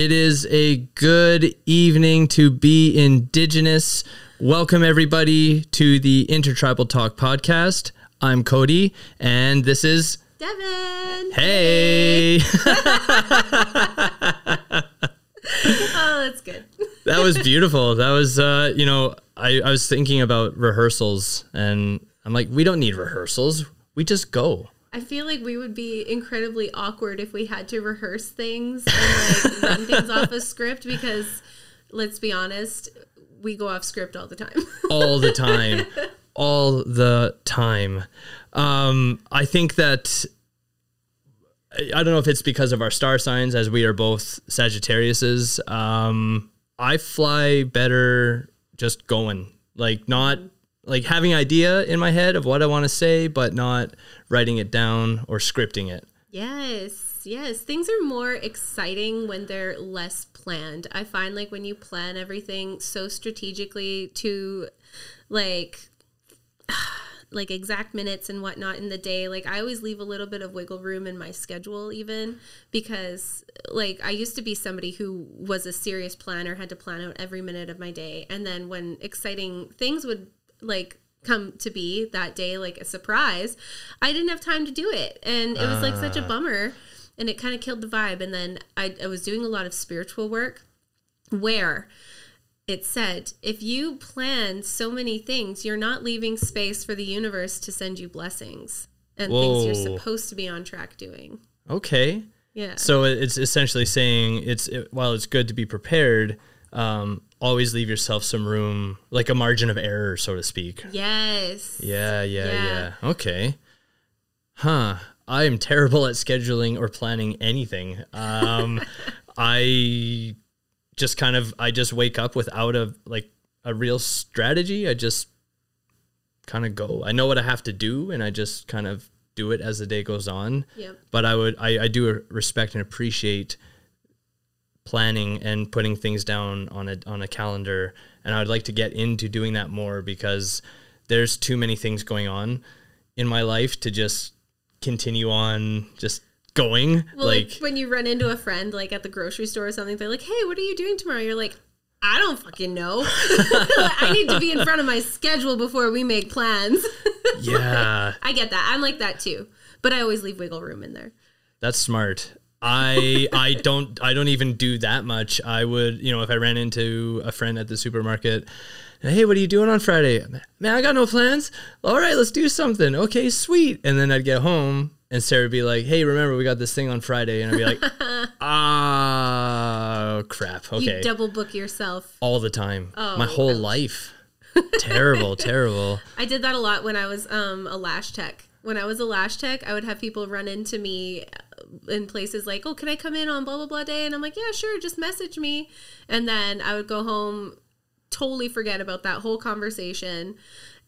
It is a good evening to be Indigenous. Welcome, everybody, to the Intertribal Talk podcast. I'm Cody, and this is Devin. Hey. oh, that's good. that was beautiful. That was, uh, you know, I, I was thinking about rehearsals, and I'm like, we don't need rehearsals. We just go. I feel like we would be incredibly awkward if we had to rehearse things and like run things off a script because let's be honest, we go off script all the time. all the time. all the time. Um, I think that I don't know if it's because of our star signs, as we are both Sagittariuses. Um, I fly better just going, like not like having idea in my head of what I want to say, but not writing it down or scripting it. Yes, yes. Things are more exciting when they're less planned. I find like when you plan everything so strategically to like like exact minutes and whatnot in the day like i always leave a little bit of wiggle room in my schedule even because like i used to be somebody who was a serious planner had to plan out every minute of my day and then when exciting things would like come to be that day like a surprise i didn't have time to do it. And it was like such a bummer. And it kind of killed the vibe. And then I, I was doing a lot of spiritual work where it said if you plan so many things you're not leaving space for the universe to send you blessings and things you're supposed to be on track doing. Okay. yeah. So it's essentially saying it's it, while it's good to be prepared, um, always leave yourself some room, like a margin of error, so to speak. yes Yeah, yeah, yeah. Yeah. Okay. Huh. I am terrible at scheduling or planning anything. Um, I just kind of I just wake up without a like a real strategy. I just kind of go. I know what I have to do, and I just kind of do it as the day goes on. Yep. But I would I, I do respect and appreciate planning and putting things down on a on a calendar and I would like to get into doing that more because there's too many things going on in my life to just continue on just going well like, like when you run into a friend like at the grocery store or something they're like hey what are you doing tomorrow you're like I don't fucking know. I need to be in front of my schedule before we make plans. yeah I get that. I'm like that too. But I always leave wiggle room in there. that's smart I I don't I don't even do that much. I would you know if I ran into a friend at the supermarket hey what are you doing on Friday? Man I got no plans. All right let's do something. Okay sweet. And then I'd get home and Sarah would be like hey remember we got this thing on Friday? And I'd be like ah crap okay. You double book yourself. all the time. Oh, my whole life. Terrible terrible. I did that a lot when I was um, a lash tech. When I was a lash tech, I would have people run into me in places like, "Oh, can I come in on blah blah blah day?" And I'm like, "Yeah, sure, just message me." And then I would go home, totally forget about that whole conversation,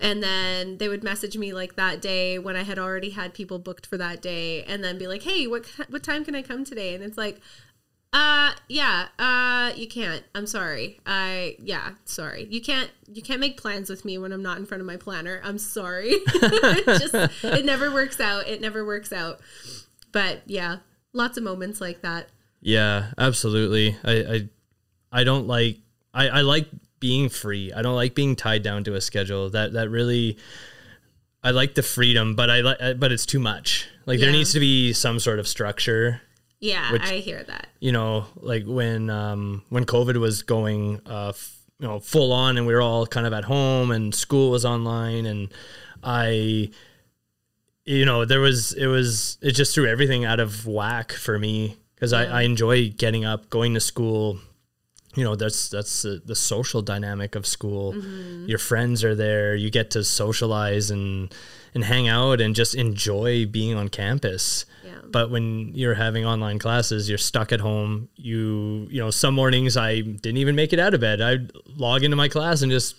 and then they would message me like that day when I had already had people booked for that day, and then be like, "Hey, what what time can I come today?" And it's like. Uh yeah, uh you can't. I'm sorry. I yeah, sorry. You can't you can't make plans with me when I'm not in front of my planner. I'm sorry. it just it never works out. It never works out. But yeah, lots of moments like that. Yeah, absolutely. I I, I don't like I, I like being free. I don't like being tied down to a schedule. That that really I like the freedom, but I like but it's too much. Like there needs to be some sort of structure. Yeah, Which- I hear that. You know, like when um when COVID was going uh f- you know full on and we were all kind of at home and school was online and I you know there was it was it just threw everything out of whack for me because I, Yeah. I enjoy getting up going to school. You know that's that's the, the social dynamic of school. Mm-hmm. Your friends are there you get to socialize and and hang out and just enjoy being on campus. Yeah. but when you're having online classes you're stuck at home. You you know some mornings i didn't even make it out of bed. I'd log into my class and just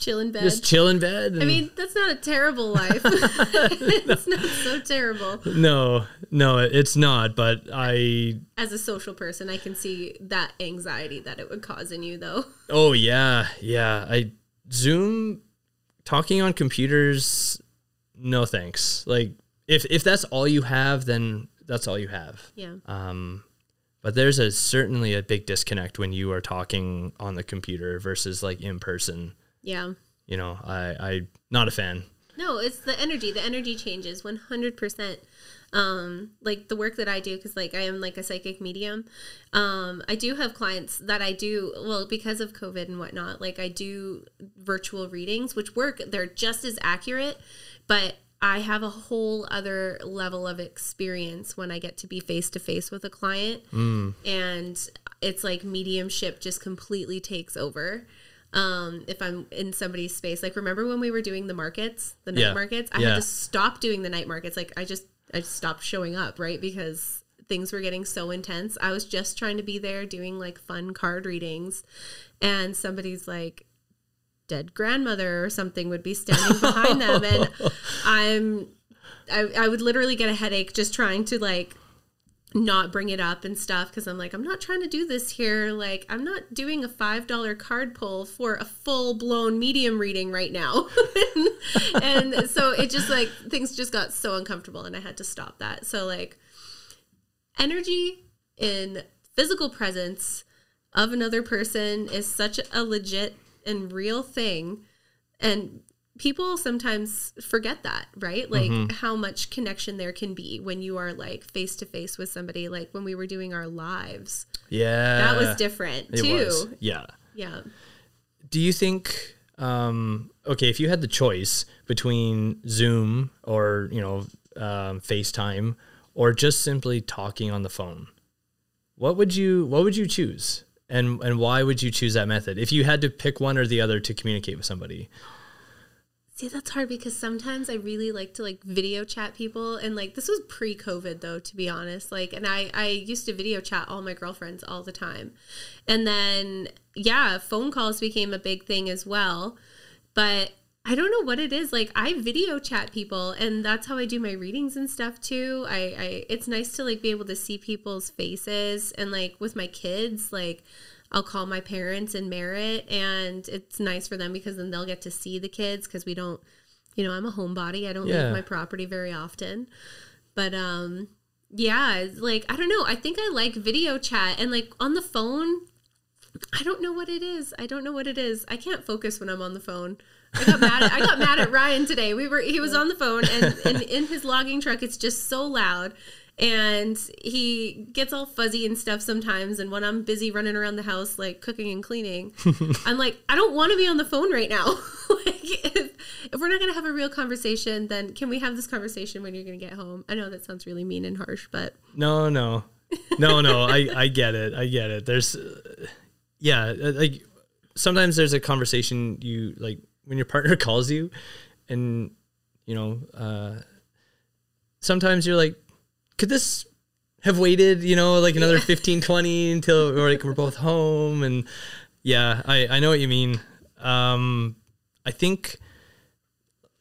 Chill in bed. just chill in bed I mean, that's not a terrible life. it's not so terrible. no no it's not but i As a social person, I can see that anxiety that it would cause in you, though. Oh yeah, yeah. I Zoom talking on computers. No thanks. Like if if that's all you have, then that's all you have. Yeah. Um, But there's a certainly a big disconnect when you are talking on the computer versus like in person. Yeah. You know, I I not a fan. No, it's the energy. The energy changes 100%. Um, like the work that I do, because like I am like a psychic medium. Um, I do have clients that I do, well, because of COVID and whatnot, like I do virtual readings, which work. They're just as accurate, but I have a whole other level of experience when I get to be face to face with a client. And it's like mediumship just completely takes over. Um, if I'm in somebody's space, like remember when we were doing the markets, the night Yeah. markets, I Yeah. had to stop doing the night markets. Like I just, I just stopped showing up, right? Because things were getting so intense. I was just trying to be there doing like fun card readings. And somebody's like, dead grandmother or something would be standing behind them and i'm I, I would literally get a headache just trying to like not bring it up and stuff because i'm like i'm not trying to do this here. Like i'm not doing a five dollar card pull for a full blown medium reading right now. And so it just like things just got so uncomfortable and i had to stop that. So like energy in physical presence of another person is such a legit and real thing. And people sometimes forget that right like how much connection there can be when you are like face to face with somebody like when we were doing our lives Yeah. that was different It too was. Yeah. yeah Do you think um okay, if you had the choice between Zoom or, you know, um, FaceTime or just simply talking on the phone, what would you what would you choose? And and why would you choose that method? If you had to pick one or the other to communicate with somebody. See, that's hard because sometimes I really like to like video chat people and like this was pre-COVID though, to be honest. Like and I I used to video chat all my girlfriends all the time. And then yeah, phone calls became a big thing as well. But I don't know what it is. Like I video chat people and that's how I do my readings and stuff too. I, I it's nice to like be able to see people's faces and like with my kids, like I'll call my parents in Merritt and it's nice for them because then they'll get to see the kids because we don't you know, I'm a homebody. I don't Yeah. leave my property very often. But um yeah, like I don't know. I think I like video chat and like on the phone I don't know what it is. I don't know what it is. I can't focus when I'm on the phone. I got mad at I got mad at Ryan today. We were he was on the phone and, and in his logging truck it's just so loud and he gets all fuzzy and stuff sometimes and when I'm busy running around the house like cooking and cleaning, I'm like I don't want to be on the phone right now. like if, if we're not going to have a real conversation, then can we have this conversation when you're going to get home? I know that sounds really mean and harsh, but No, no. No, no, I I get it. I get it. There's uh, yeah, uh, like sometimes there's a conversation you like when your partner calls you and you know, uh sometimes you're like could this have waited, you know, like another 15 20 until or like we're both home and yeah, I I know what you mean. Um I think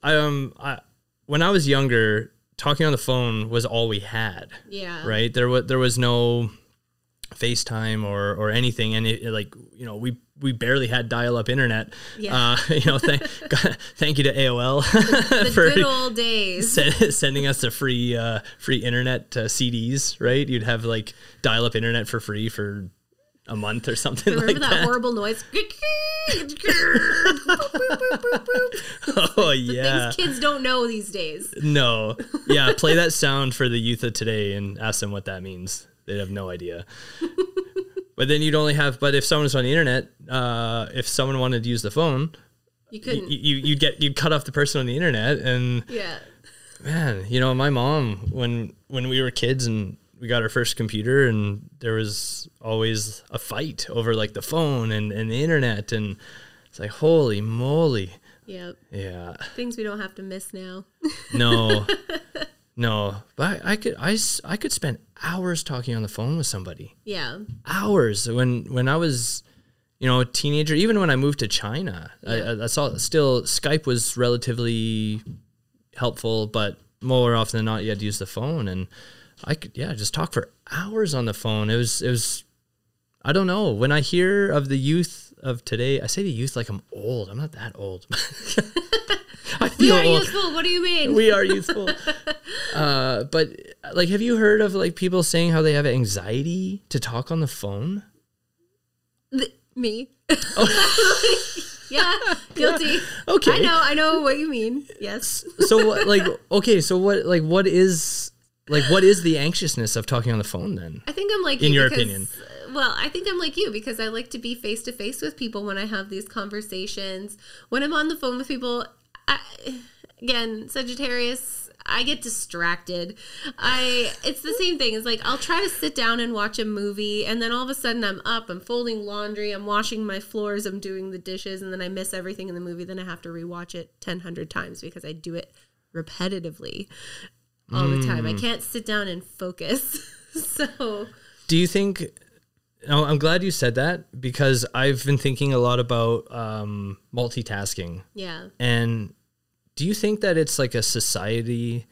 I um I when I was younger, talking on the phone was all we had yeah. right? There was there was no FaceTime or or anything, and it, it, like you know we we barely had dial up internet. Yeah. Uh, you know, thank thank you to AOL The for good old days. sen- sending us the free uh, free internet uh, CDs. Right? You'd have like dial up internet for free for a month or something Remember like that, that. horrible noise? oh yeah. kids don't know these days. No. Yeah, play that sound for the youth of today and ask them what that means. They'd have no idea. But then you'd only have but if someone was on the internet, uh, if someone wanted to use the phone, You you, couldn't. you you'd get you'd cut off the person on the internet and yeah. man, you know, my mom when when we were kids and we got our first computer and there was always a fight over like the phone and, and the internet and it's like holy moly. Yep. Yeah. Things we don't have to miss now. No, no. But I, I could I, I could spend hours talking on the phone with somebody. Yeah. Hours when when I was, you know, a teenager. Even when I moved to China, I, I, I saw still Skype was relatively helpful, but more often than not, you had to use the phone, and I could yeah just talk for hours on the phone. It was it was. I don't know. When I hear of the youth of today, I say the youth like I'm old. I'm not that old. I We are old useful. What do you mean? we are youthful. uh, but like have you heard of like people saying how they have anxiety to talk on the phone? Th- me. yeah, guilty. Okay. I know. I know what you mean. Yes. So what like okay, so what like what is like what is the anxiousness of talking on the phone then? I think I'm like In you your because- opinion. Well, I think I'm like you because I like to be face to face with people when I have these conversations. When I'm on the phone with people, I, again, Sagittarius, I get distracted. I it's the same thing. It's like I'll try to sit down and watch a movie and then all of a sudden I'm up, I'm folding laundry, I'm washing my floors, I'm doing the dishes and then I miss everything in the movie, then I have to rewatch it 10 hundred times because I do it repetitively all the time. I can't sit down and focus. so Do you think? No, I'm glad you said that because I've been thinking a lot about um, multitasking. Yeah. And do you think that it's like a society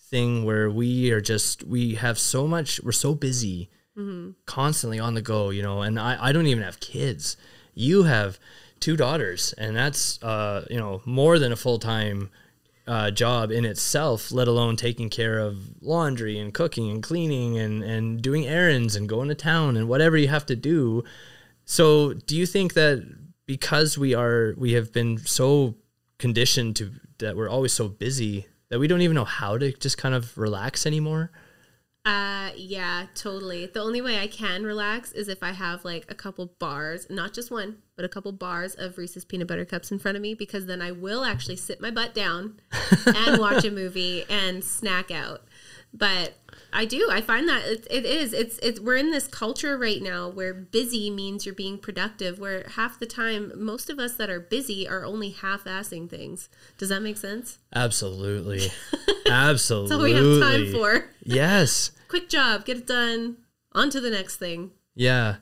thing where we are just we have so much we're so busy constantly on the go, you know, and I, I don't even have kids. You have two daughters and that's uh, you know, more than a full time uh, job in itself, let alone taking care of laundry and cooking and cleaning and, and doing errands and going to town and whatever you have to do. So, do you think that because we are we have been so conditioned to that we're always so busy that we don't even know how to just kind of relax anymore? Uh yeah, totally. The only way I can relax is if I have like a couple bars, not just one, but a couple bars of Reese's peanut butter cups in front of me because then I will actually sit my butt down and watch a movie and snack out. But I do. I find that it, it is. It's it's we're in this culture right now where busy means you're being productive. Where half the time, most of us that are busy are only half-assing things. Does that make sense? Absolutely. Absolutely. That's all we have time for. Yes. Quick job, get it done. On to the next thing. Yeah.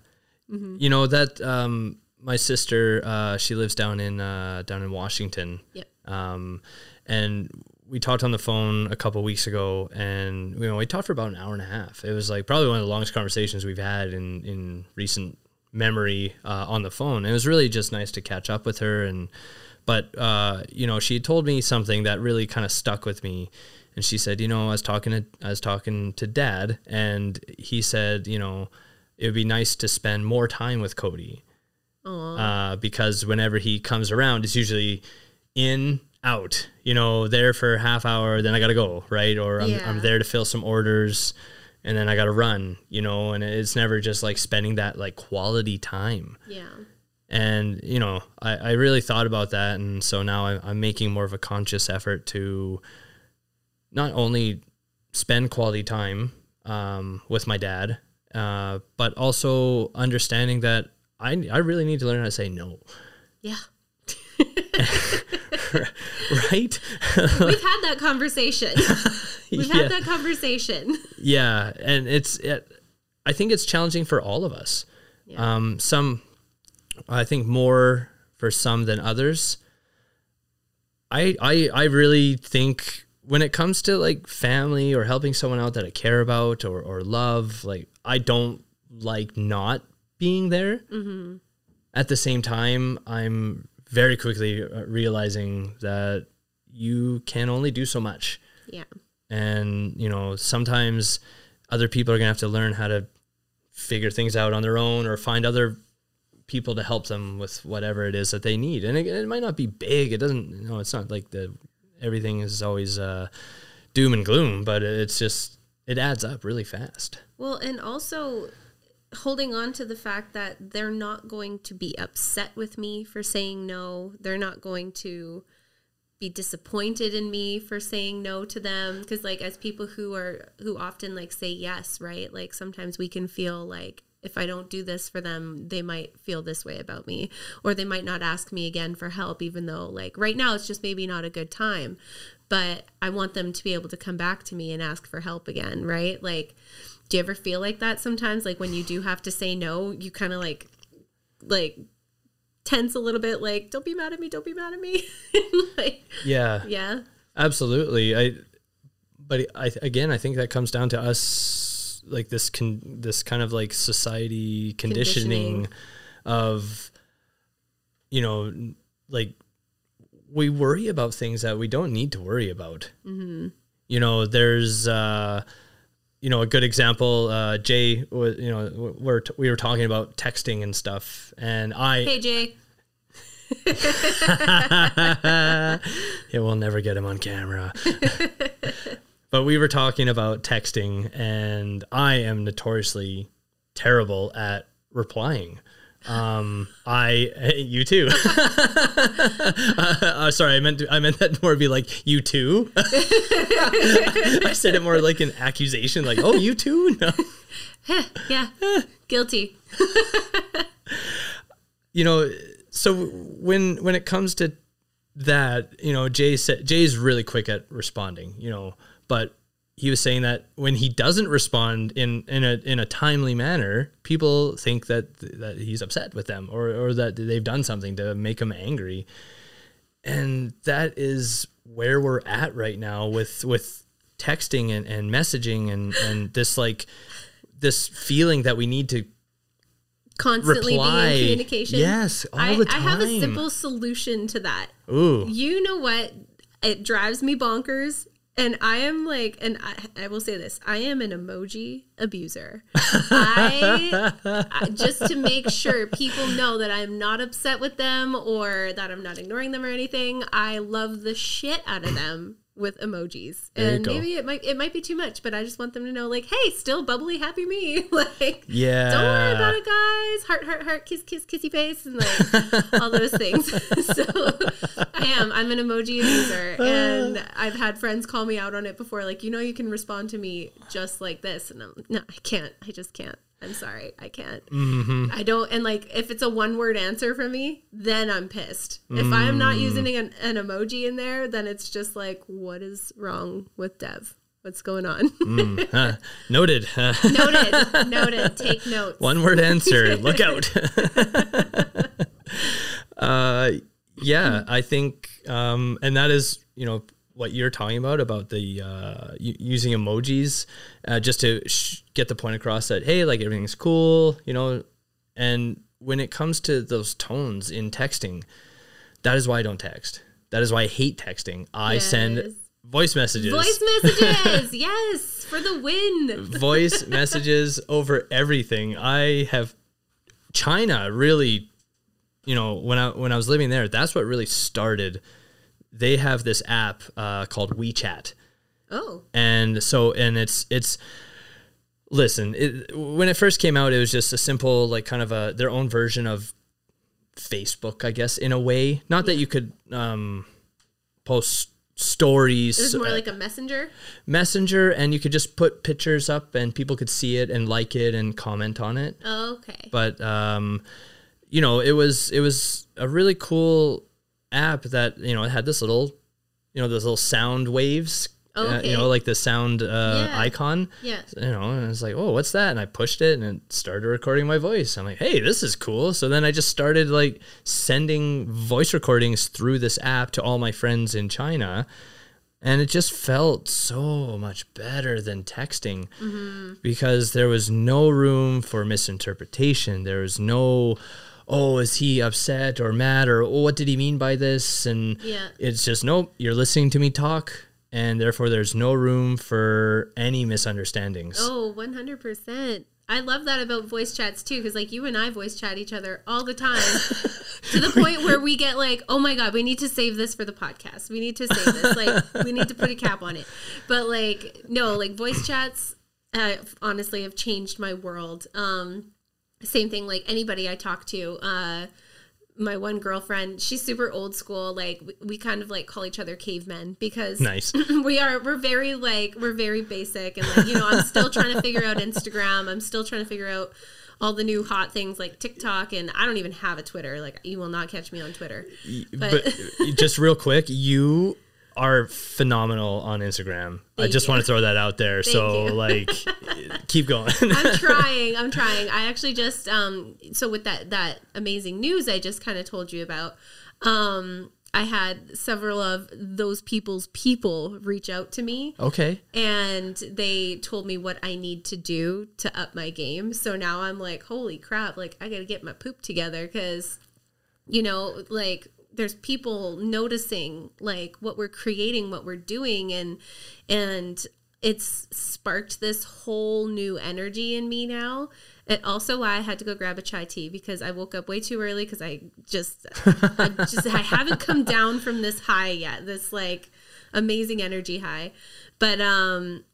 Mm-hmm. You know that um my sister uh she lives down in uh down in Washington. Yep. Um and we talked on the phone a couple weeks ago and you know we talked for about an hour and a half. It was like probably one of the longest conversations we've had in in recent memory uh, on the phone. It was really just nice to catch up with her and but uh, you know she told me something that really kind of stuck with me and she said you know i was talking to i was talking to dad and he said you know it would be nice to spend more time with cody uh, because whenever he comes around it's usually in out you know there for a half hour then i gotta go right or i'm, Yeah. I'm there to fill some orders and then i gotta run you know and it's never just like spending that like quality time Yeah. and you know I, I really thought about that and so now I, i'm making more of a conscious effort to not only spend quality time um, with my dad uh, but also understanding that I, I really need to learn how to say no Yeah. right We've had that conversation. We've yeah. had that conversation. yeah and it's it, i think it's challenging for all of us Yeah. um, some i think more for some than others I, I i really think when it comes to like family or helping someone out that i care about or, or love like i don't like not being there at the same time i'm very quickly uh, realizing that you can only do so much. Yeah. and you know sometimes other people are gonna have to learn how to figure things out on their own or find other people to help them with whatever it is that they need. And it, it might not be big. It doesn't you know it's not like the everything is always uh, doom and gloom but it's just it adds up really fast. Well, and also holding on to the fact that they're not going to be upset with me for saying no. They're not going to be disappointed in me for saying no to them because like as people who are who often like say yes, right? Like sometimes we can feel like if I don't do this for them, they might feel this way about me or they might not ask me again for help even though like right now it's just maybe not a good time. But I want them to be able to come back to me and ask for help again, right? Like do you ever feel like that sometimes like when you do have to say no, you kind of like like tense a little bit like don't be mad at me, don't be mad at me. like yeah yeah. absolutely i but i again i think that comes down to us like this con this kind of like society conditioning, Conditioning. of you know like we worry about things that we don't need to worry about you know there's uh you know, a good example. Uh, Jay, was, you know, we're t- we were talking about texting and stuff, and I Hey Jay. yeah, we'll never get him on camera. but we were talking about texting, and I am notoriously terrible at replying. Um, I you too. uh, uh, sorry, I meant to, I meant that more be like you too. I said it more like an accusation, like oh you too. No. yeah. Guilty. you know, so when when it comes to that, you know, Jay said Jay's really quick at responding, you know, but he was saying that when he doesn't respond in in a in a timely manner, people think that that he's upset with them or or that they've done something to make him angry. And that is where we're at right now with with texting and, and messaging and and this like this feeling that we need to Constantly reply. being in communication. Yes, all I, the I have a simple solution to that. Ooh. You know what? It drives me bonkers. And I am like, and I, I will say this I am an emoji abuser. I, I- just to make sure people know that I'm not upset with them or that I'm not ignoring them or anything, I love the shit out of them with emojis. There and maybe it might it might be too much, but I just want them to know, like, hey, still bubbly, happy me. like, Yeah. don't worry about it, guys. Heart, heart, heart, kiss, kiss, kissy face, and like all those things. so I am. I'm an emoji user ah. and I've had friends call me out on it before. Like, you know, you can respond to me just like this, and I'm no, I can't. I just can't. I'm sorry, I can't. I don't. And like, if it's a one word answer from me, then I'm pissed. If I'm not using an, an emoji in there, then it's just like, what is wrong with Dev? What's going on? Huh. noted. Uh, noted. Noted. Take notes. one word answer. Look out. uh, yeah, I think, um, and that is, you know, what you're talking about about the uh, using emojis uh, just to sh- get the point across that hey, like everything's cool, you know, and when it comes to those tones in texting, that is why I don't text. That is why I hate texting. I Yes. send voice messages. Voice messages. yes, for the win. voice messages over everything. I have China really, you know, when I when I was living there, that's what really started. They have this app uh, called WeChat, Oh, and so and it's it's. Listen, it, when it first came out, it was just a simple like kind of a their own version of Facebook, I guess, in a way. Not that you could um, post stories it was more uh, like a messenger. messenger and you could just put pictures up and people could see it and like it and comment on it Oh, okay. but um you know it was it was a really cool app that you know it had this little you know those little sound waves uh, Okay. you know like the sound uh, Yeah. icon. Yeah. you know and I was like oh what's that? And I pushed it and it started recording my voice. I'm like hey this is cool. So then I just started like sending voice recordings through this app to all my friends in China. And it just felt so much better than texting because there was no room for misinterpretation. There was no oh is he upset or mad or oh what did he mean by this and Yeah. it's just nope you're listening to me talk and therefore there's no room for any misunderstandings Oh, 100%. I love that about voice chats too, because like you and I voice chat each other all the time to the point where we get like, oh my God, we need to save this for the podcast. We need to save this. Like, we need to put a cap on it. But like, no, like voice chats uh, honestly have changed my world. Um, same thing, like anybody I talk to, uh, my one girlfriend, she's super old school. Like we, we kind of like call each other cavemen because nice we are we're very like we're very basic and like you know i'm still trying to figure out instagram i'm still trying to figure out all the new hot things like tiktok and i don't even have a twitter like you will not catch me on twitter but, just real quick you are phenomenal on instagram i just you. want to throw that out there so you. like keep going i'm trying i'm trying i actually just um so with that that amazing news i just kind of told you about um i had several of those people's people reach out to me okay and they told me what I need to do to up my game. So now I'm like, holy crap, like I got to get my poop together because, you know, like there's people noticing like what we're creating, what we're doing, and and it's sparked this whole new energy in me now. And also why I had to go grab a chai tea because I woke up way too early because I just I just I haven't come down from this high yet. This like amazing energy high. But um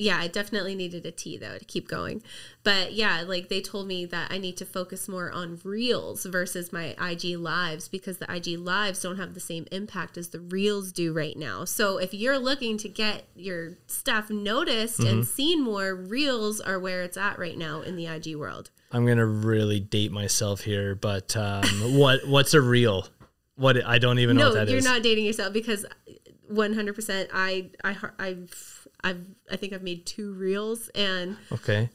yeah, I definitely needed a tea though to keep going. But yeah, like they told me that I need to focus more on reels versus my IG lives because the IG lives don't have the same impact as the reels do right now. So if you're looking to get your stuff noticed and seen more, reels are where it's at right now in the IG world. I'm gonna really date myself here, but um, what what's a reel? What I don't even know No, what that you're is. not dating yourself because 100% I I I've I've I think I've made two reels and okay.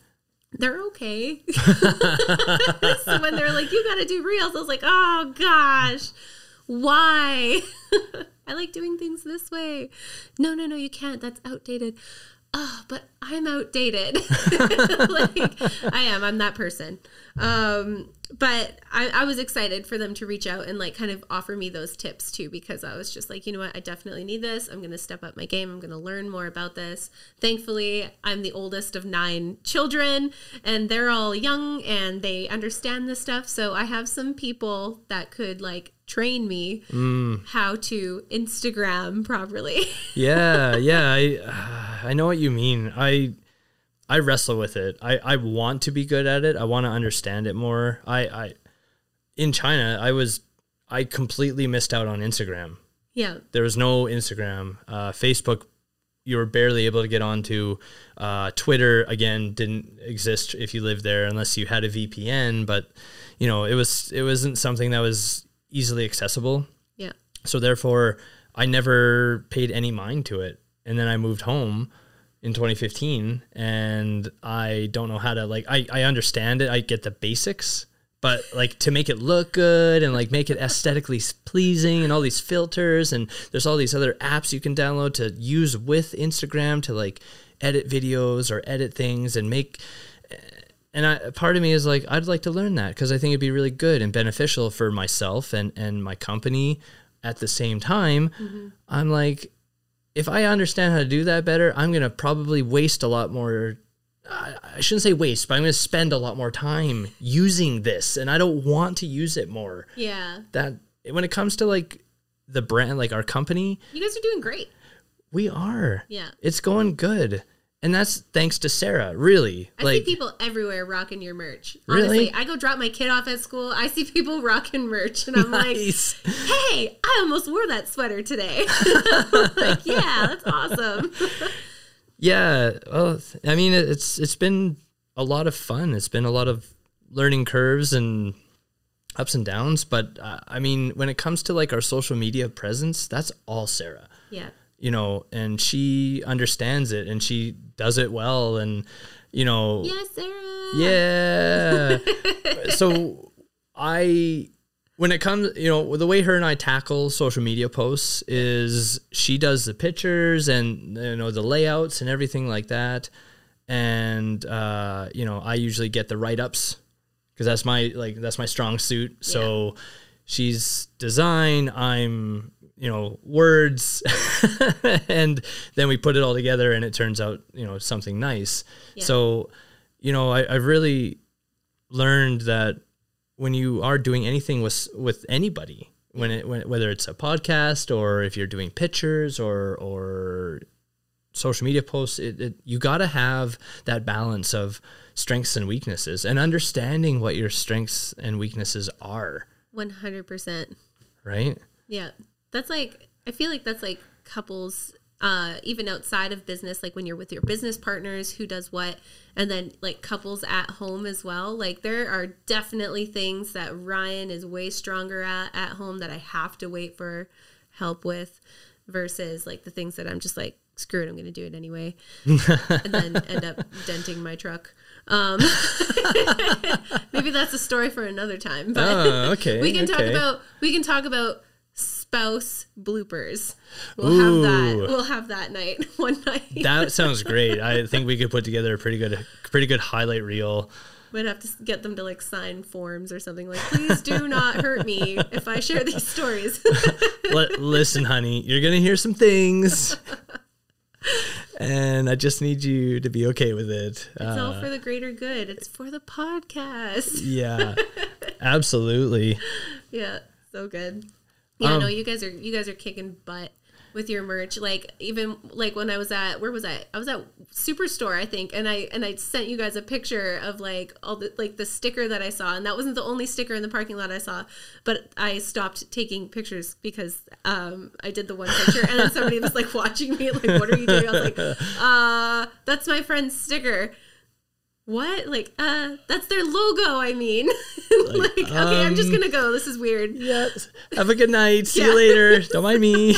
they're okay. so when they're like, you gotta do reels, I was like, oh gosh, why? I like doing things this way. No, no, no, you can't. That's outdated. Oh, but I'm outdated. like I am. I'm that person. Um, but I, I was excited for them to reach out and like kind of offer me those tips too because I was just like, you know what, I definitely need this. I'm gonna step up my game. I'm gonna learn more about this. Thankfully, I'm the oldest of nine children, and they're all young and they understand this stuff. So I have some people that could like train me how to Instagram properly. Yeah, yeah. I uh, I know what you mean. I I wrestle with it. I I want to be good at it. I want to understand it more. I I in China, I was I completely missed out on Instagram. yeah. There was no Instagram. Uh, Facebook, you were barely able to get onto. Uh, Twitter again didn't exist if you lived there unless you had a VPN. But you know, it was it wasn't something that was easily accessible. Yeah. So therefore, I never paid any mind to it. And then I moved home in 2015, and I don't know how to like. I I understand it. I get the basics. But like to make it look good and like make it aesthetically pleasing and all these filters and there's all these other apps you can download to use with Instagram to like edit videos or edit things and make eh, and I, part of me is like I'd like to learn that because I think it'd be really good and beneficial for myself and and my company at the same time mm-hmm. I'm like if I understand how to do that better I'm going to probably waste a lot more I, shouldn't say waste but I'm going to spend a lot more time using this and I don't want to use it more Yeah. that when it comes to like the brand like our company You guys are doing great. we are Yeah. it's going good and that's thanks to Sarah really I like see people everywhere rocking your merch. Really? Honestly, I go drop my kid off at school. I see people rocking merch, and I'm like, "Hey, I almost wore that sweater today." like, yeah, that's awesome. Yeah, well, I mean, it- it's it's been a lot of fun. It's been a lot of learning curves and ups and downs. But uh, I mean, when it comes to like our social media presence, that's all Sarah. yeah, You know, and she understands it and she does it well. And you know, yes, Sarah. yeah. so I when it comes, you know, the way her and I tackle social media posts is she does the pictures and you know the layouts and everything like that. And uh, you know, I usually get the write-ups because that's my like that's my strong suit. So she's design, I'm you know words and then we put it all together and it turns out you know something nice so you know I, i've really learned that when you are doing anything with with anybody when it when, whether it's a podcast or if you're doing pictures or or social media posts it, it you got to have that balance of strengths and weaknesses and understanding what your strengths and weaknesses are one hundred percent. right Yeah. That's like I feel like that's like couples uh even outside of business like when you're with your business partners who does what and then like couples at home as well. Like there are definitely things that Ryan is way stronger at at home that I have to wait for help with versus like the things that I'm just like screw it I'm going to do it anyway and then end up denting my truck. Um maybe that's a story for another time but oh okay we can talk about we can talk about spouse bloopers. We'll have that. We'll have that night one night. that sounds great. I think we could put together a pretty good, pretty good highlight reel. We'd have to get them to like sign forms or something like, please do not hurt me if I share these stories. Listen, honey, you're gonna hear some things. and I just need you to be okay with it. It's all uh, for the greater good. It's for the podcast. yeah, absolutely. Yeah, so good. Yeah, Um, no, you guys are you guys are kicking butt with your merch. Like even like when I was at where was I? I was at Superstore, I think, and I and I sent you guys a picture of like all the like the sticker that I saw, and that wasn't the only sticker in the parking lot I saw, but I stopped taking pictures because um I did the one picture, and then somebody was like watching me, like, "What are you doing?" I was like, "Uh, that's my friend's sticker." What? Like, uh, that's their logo. I mean, like, okay, I'm just um, gonna go. This is weird. Yes. Have a good night. See Yeah. you later. Don't mind me.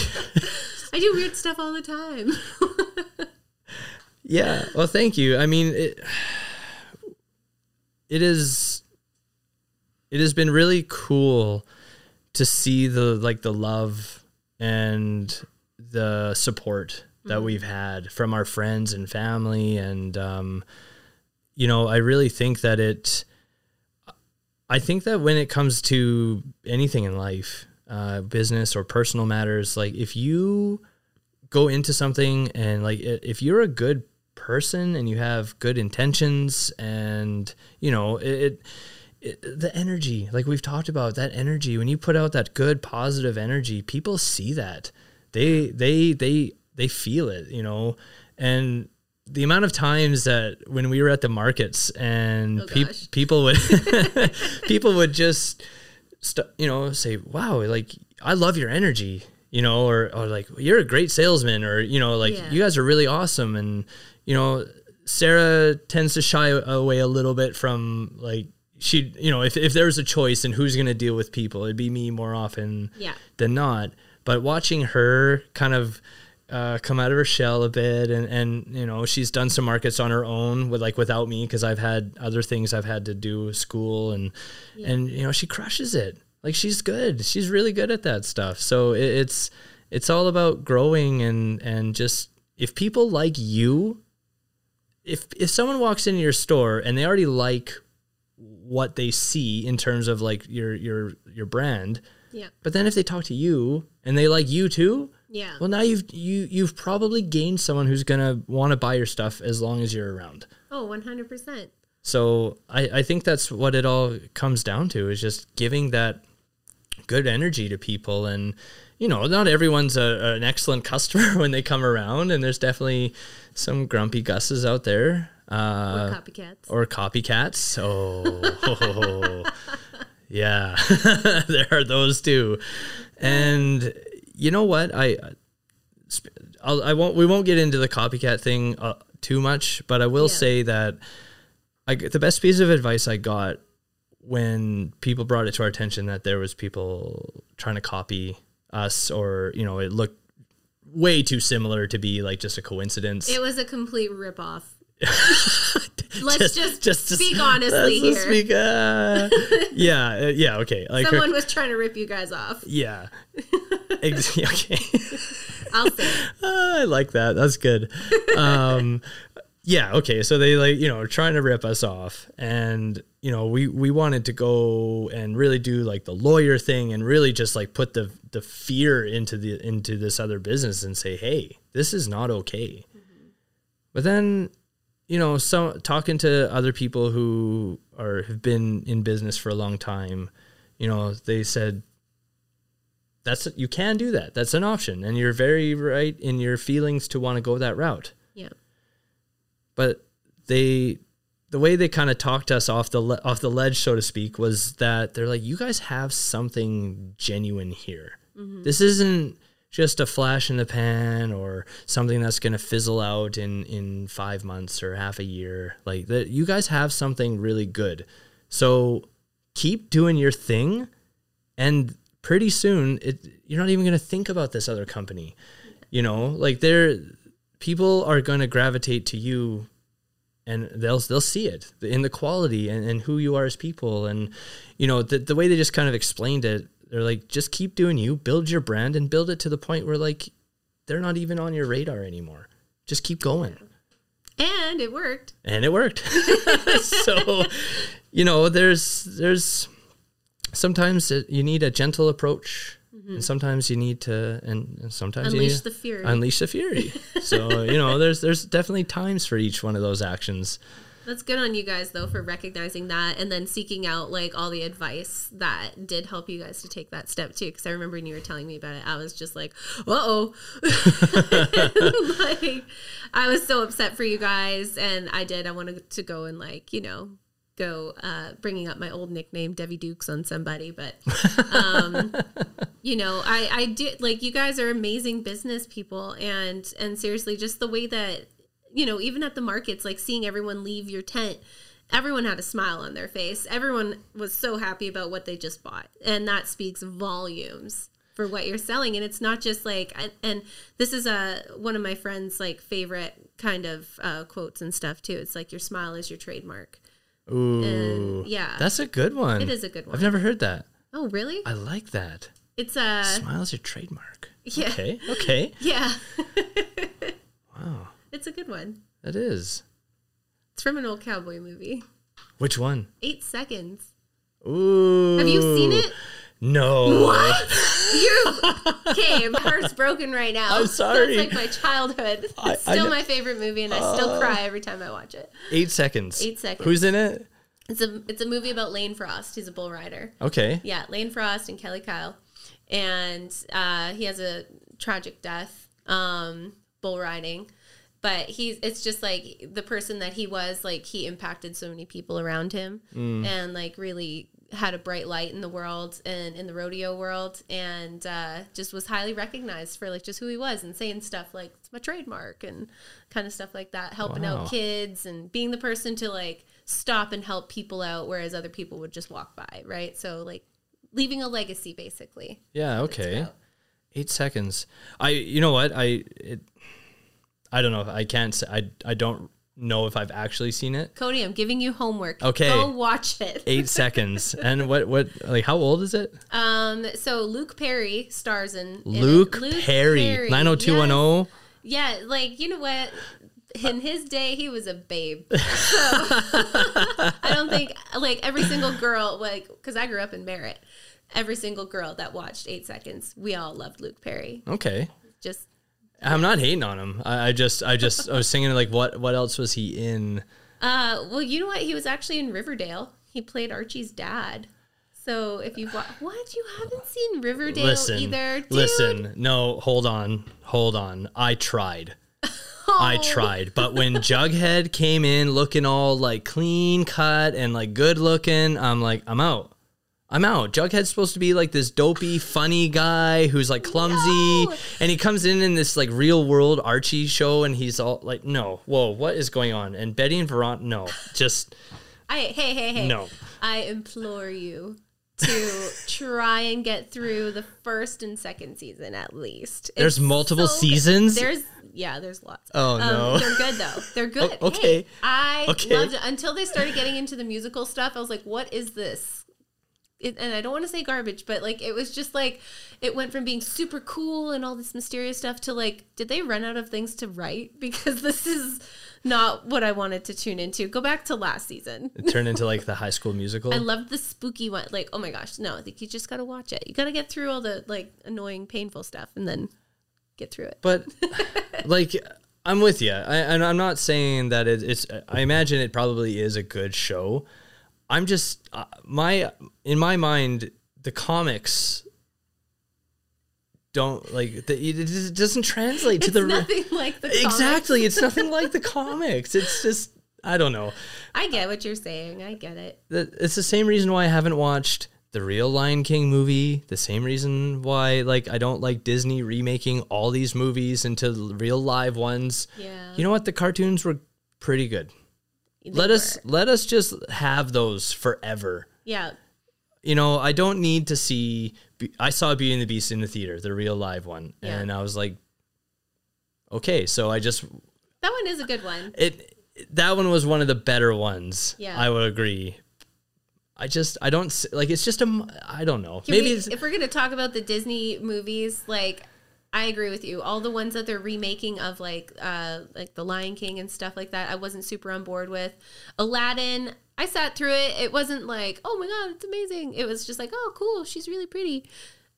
I do weird stuff all the time. Yeah. Well, thank you. I mean, it, it is. It has been really cool to see the like the love and the support that we've had from our friends and family, and um, you know, I really think that it. I think that when it comes to anything in life, uh, business or personal matters, like if you go into something and like if you're a good person and you have good intentions and you know it, it, it the energy like we've talked about that energy when you put out that good positive energy people see that they they they they feel it you know and the amount of times that when we were at the markets and Oh, gosh. people would people would just st- you know say wow like i love your energy you know or, or like you're a great salesman or you know like Yeah. you guys are really awesome and you know sarah tends to shy away a little bit from like she you know if, if there was a choice and who's going to deal with people it'd be me more often Yeah. than not but watching her kind of uh, come out of her shell a bit and, and you know she's done some markets on her own with like without me because I've had other things I've had to do school and and you know she crushes it. Like she's good. She's really good at that stuff. So it, it's it's all about growing and and just if people like you if if someone walks into your store and they already like what they see in terms of like your your your brand Yeah. but then if they talk to you and they like you too, Yeah. well now you've you you've probably gained someone who's gonna want to buy your stuff as long as you're around. oh, 100%. So I, I think that's what it all comes down to is just giving that good energy to people and you know not everyone's a, an excellent customer when they come around and there's definitely some grumpy gusses out there uh, Or copycats. or copycats. Oh, yeah, there are those too. And you know what? I, I'll, I won't. We won't get into the copycat thing uh, too much, but I will Yeah. say that I the best piece of advice I got when people brought it to our attention that there was people trying to copy us, or you know, it looked way too similar to be like just a coincidence. it was a complete ripoff. Let's just, just speak honestly let's here. speak, uh, yeah, uh, yeah, okay. Like, her- Someone was trying to rip you guys off. yeah, Ex- okay. I'll say. it. I like that. That's good. Um, yeah. Okay. So they like you know trying to rip us off, and you know we we wanted to go and really do like the lawyer thing and really just like put the the fear into the into this other business and say, hey, this is not okay. But then you know, so talking to other people who are have been in business for a long time, you know, they said that's you can do that. That's an option, and you're very right in your feelings to want to go that route. Yeah. But they, the way they kind of talked us off the le- off the ledge, so to speak, was that they're like, you guys have something genuine here. Mm-hmm. This isn't just a flash in the pan or something that's going to fizzle out in in five months or half a year. Like that, you guys have something really good. So keep doing your thing, and pretty soon it you're not even going to think about this other company. You know, like they're people are going to gravitate to you and they'll they'll see it in the quality and, and who you are as people and you know the, the way they just kind of explained it they're like just keep doing you build your brand and build it to the point where like they're not even on your radar anymore just keep going And it worked. and it worked so you know there's there's sometimes it, you need a gentle approach mm-hmm. and sometimes you need to, and, and sometimes you Unleash need the fury. unleash the fury. so you know, there's there's definitely times for each one of those actions. That's good on you guys though for recognizing that and then seeking out like all the advice that did help you guys to take that step too. Because I remember when you were telling me about it, I was just like, "Uh oh," like I was so upset for you guys, and I did. I wanted to go and like you know go uh, bringing up my old nickname Debbie Dukes on somebody, but um, you know I I did like you guys are amazing business people, and and seriously, just the way that you know, even at the markets, like seeing everyone leave your tent, everyone had a smile on their face. Everyone was so happy about what they just bought. And that speaks volumes for what you're selling. And it's not just like, and, and this is a, one of my friends' like favorite kind of uh, quotes and stuff too. It's like, your smile is your trademark. Ooh, And yeah, that's a good one. it is a good one. I've never heard that. oh, really? I like that. It's a, Smile is your trademark. yeah. Okay, okay. Yeah. Wow, It's a good one. It is. It's from an old cowboy movie. Which one? Eight seconds. Ooh. Have you seen it? No. What? You're okay. My heart's broken right now. I'm sorry. That's like my childhood. It's I- I still kn- my favorite movie, and I still cry every time I watch it. Eight seconds. Eight seconds. Who's in it? It's a it's a movie about Lane Frost. He's a bull rider. Okay. Yeah, Lane Frost and Kellie Kyle, and uh, he has a tragic death, um, bull riding. But he's it's just like the person that he was. Like he impacted so many people around him, and like really had a bright light in the world and in the rodeo world, and uh, just was highly recognized for like just who he was and saying stuff like it's my trademark and kind of stuff like that, helping Wow. out kids and being the person to like stop and help people out, whereas other people would just walk by, right? So like leaving a legacy basically. Yeah. Okay. Eight seconds. I. You know what? I. It. I don't know. I can't. Say, I. I don't know if I've actually seen it. Cody, I'm giving you homework. Okay. Go watch it. Eight seconds. And what? What? Like, how old is it? Um so Luke Perry stars in, in. Luke, Perry. Nine hundred two one oh? Yes. Yeah, like you know what? In his day, he was a babe. So I don't think like every single girl, like because I grew up in Merritt, every single girl that watched Eight Seconds, we all loved Luke Perry. Okay. I'm not hating on him. I, I just. I just. I was thinking like, what? What else was he in? uh, well, you know what? He was actually in Riverdale. He played Archie's dad. So if you've watched, what you haven't seen Riverdale listen. either, dude. Listen. No. Hold on. Hold on. I tried. I tried, but when Jughead came in looking all like clean cut and like good looking, I'm like, I'm out. I'm out. Jughead's supposed to be like this dopey, funny guy who's like clumsy, No. and he comes in in this like real world Archie show, and he's all like, "No, whoa, what is going on?" And Betty and Veron, no, just I hey hey hey. no. I implore you to try and get through the first and second season at least. There's multiple so seasons? There's yeah, there's lots. Oh, Um, no. they're good though. They're good. O- okay. Hey, I Okay. loved it until they started getting into the musical stuff. I was like, what is this? It, and I don't want to say garbage, but like it was just like it went from being super cool and all this mysterious stuff to like, did they run out of things to write? Because this is not what I wanted to tune into. Go back to last season. It turned into like the High School Musical. I loved the spooky one. Like, oh my gosh, no, I think you just gotta watch it. You gotta get through all the like annoying, painful stuff, and then get through it. but like i'm with you I, I'm not saying that it, it's i imagine it probably is a good show i'm just uh, my in my mind the comics don't like the, it doesn't translate to It's the re- like the comics. exactly it's nothing like the comics it's just i don't know I get what you're saying. I get it. It's the same reason why i haven't watched the real lion king movie the same reason why like i don't like disney remaking all these movies into real live ones Yeah. you know what? The cartoons were pretty good. Let us were. let us just have those forever. Yeah. You know, I don't need to see. I saw Beauty and the Beast in the theater, the real live one, Yeah. and I was like, okay. So I just That one is a good one. it. That one was one of the better ones. Yeah. I would agree. I just I don't like. It's just a I don't know. Can Maybe we, it's, if we're gonna talk about the Disney movies, like I agree with you. All the ones that they're remaking of like uh like the Lion King and stuff like that, I wasn't super on board with. Aladdin, I sat through it. It wasn't like, oh my god, it's amazing. It was just like, oh cool, she's really pretty.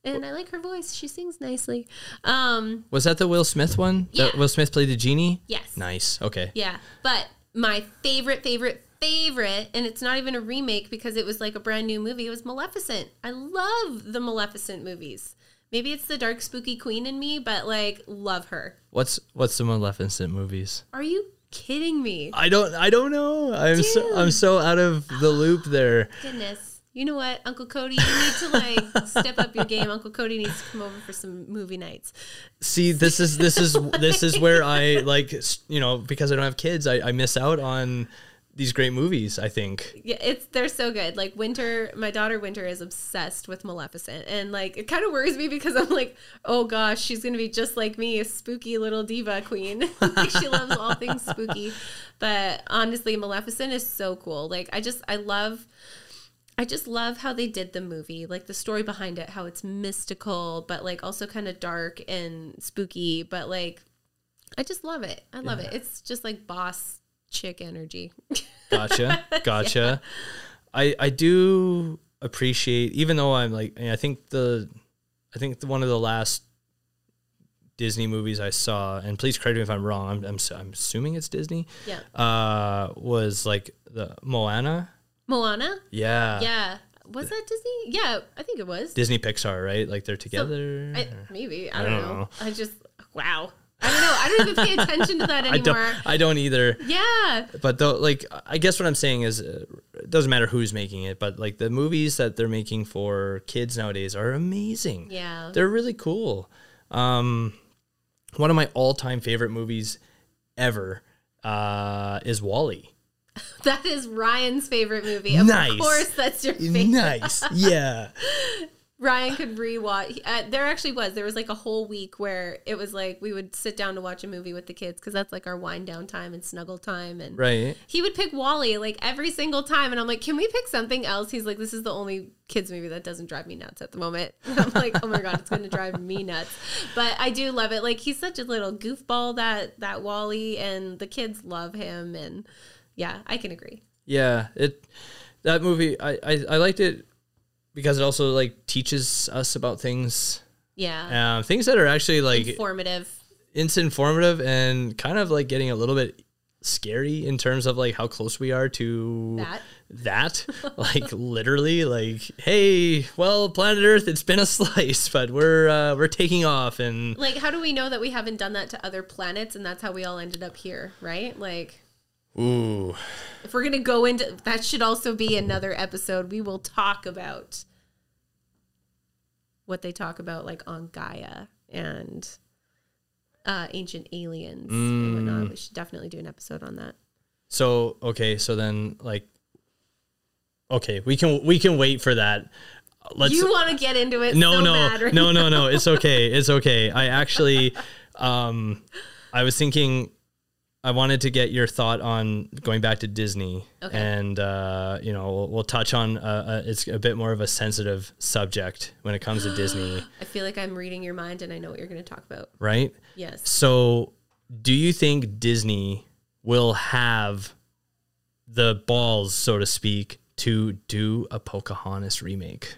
and I like her voice. She sings nicely. Um, Was that the Will Smith one? That Will Smith played the genie? yes. Nice. Okay. Yeah, but my favorite, favorite, favorite, and it's not even a remake because it was like a brand new movie. It was Maleficent. I love the Maleficent movies. Maybe it's the dark, spooky queen in me, but like, love her. What's what's the Maleficent movies? Are you kidding me? I don't I don't know. I'm so I'm so out of the loop ah, there. Goodness. You know what, Uncle Cody, you need to like step up your game. Uncle Cody needs to come over for some movie nights. See, this is this is this is where I like you know because I don't have kids, I, I miss out on these great movies. I think. Yeah, it's they're so good. Like Winter, my daughter Winter is obsessed with Maleficent, and like it kind of worries me because I'm like, oh gosh, she's gonna be just like me, a spooky little diva queen. like she loves all things spooky. But honestly, Maleficent is so cool. Like I just I love. I just love how they did the movie, like the story behind it, how it's mystical, but like also kind of dark and spooky. But like, I just love it. I love it. It's just like boss chick energy. Gotcha. Gotcha. I I do appreciate even though I'm like I think the I think the, one of the last Disney movies I saw and please correct me if I'm wrong. I'm I'm, I'm assuming it's Disney. yeah. Uh was like the Moana. Moana? Yeah. Yeah. Was that Disney? Yeah, I think it was. Disney Pixar, right? Like they're together. I, maybe. I, I don't, don't know. know. I just, wow. I don't know. I don't even pay attention to that I don't anymore. I don't either. Yeah. But though, like, I guess what I'm saying is, uh, it doesn't matter who's making it, but like the movies that they're making for kids nowadays are amazing. Yeah. They're really cool. Um, one of my all-time favorite movies ever uh, is WALL-E. That is Ryan's favorite movie. Of Nice. course, that's your favorite. Nice, yeah. Ryan could rewatch. Uh, there actually was. There was like a whole week where it was like we would sit down to watch a movie with the kids because that's like our wind down time and snuggle time. And Right. he would pick WALL-E like every single time. And I'm like, can we pick something else? He's like, this is the only kids movie that doesn't drive me nuts at the moment. And I'm like, oh my God, it's going to drive me nuts. But I do love it. Like he's such a little goofball that, that WALL-E and the kids love him. And yeah, I can agree. Yeah. It that movie I, I I liked it because it also like teaches us about things, Yeah. um, things that are actually like Informative. it's informative and kind of like getting a little bit scary in terms of like how close we are to That. that. like literally like hey well planet earth it's been a slice but we're uh, we're taking off and Like, how do we know that we haven't done that to other planets and that's how we all ended up here, right? Like, ooh if we're going to go into that, should also be another episode. We will talk about what they talk about, like on Gaia and uh, ancient aliens and whatnot. We should definitely do an episode on that. so okay so then like okay we can we can wait for that let's you want to get into it? no so no right no no no it's okay it's okay i actually um i was thinking i wanted to get your thought on going back to disney Okay. and uh you know we'll, we'll touch on uh, uh, it's a bit more of a sensitive subject when it comes to disney I feel like I'm reading your mind and I know what you're going to talk about. right Yes. so do you think disney will have the balls so to speak to do a pocahontas remake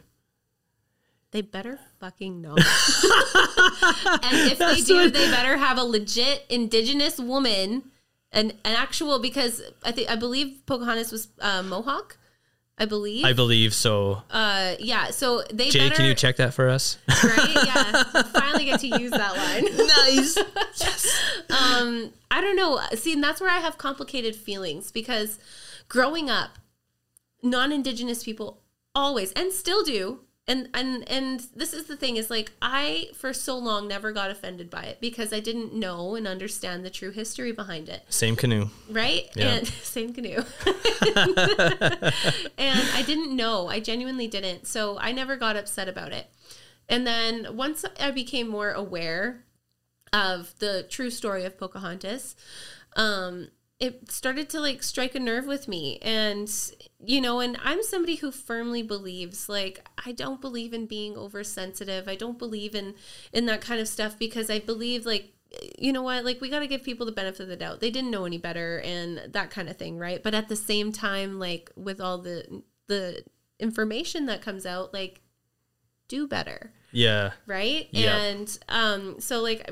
They better fucking know. and if they do, they better have a legit indigenous woman, an an actual because I think I believe Pocahontas was uh, Mohawk. I believe. i believe so uh, yeah. So they jay better. can you check that for us Right? Yeah. Finally get to use that line. nice um, I don't know. See, and that's where I have complicated feelings because growing up, non-indigenous people always and still do. And and and this is the thing is like I for so long never got offended by it because I didn't know and understand the true history behind it. Same canoe. right? Yeah. And same canoe. and I didn't know. I genuinely didn't. So I never got upset about it. And then once I became more aware of the true story of Pocahontas, um, it started to like strike a nerve with me. And, you know, and I'm somebody who firmly believes like I don't believe in being oversensitive. I don't believe in in that kind of stuff because I believe like you know what like we got to give people the benefit of the doubt they didn't know any better and that kind of thing right but at the same time like with all the the information that comes out like do better Yeah. right Yep. and um so like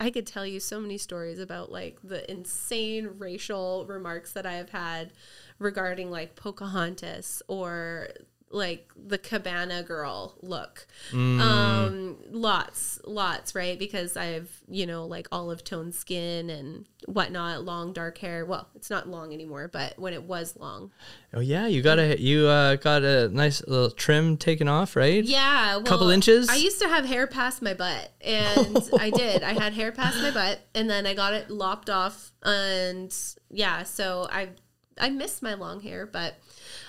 i could tell you so many stories about like the insane racial remarks that i have had regarding like pocahontas or like the cabana girl look um lots lots right because i've you know like olive toned skin and whatnot long dark hair well it's not long anymore but when it was long Oh yeah, you got a you uh, got a nice little trim taken off, right? Yeah, well, Couple inches? I used to have hair past my butt, and I did. I had hair past my butt, and then I got it lopped off, and yeah, so I I miss my long hair, but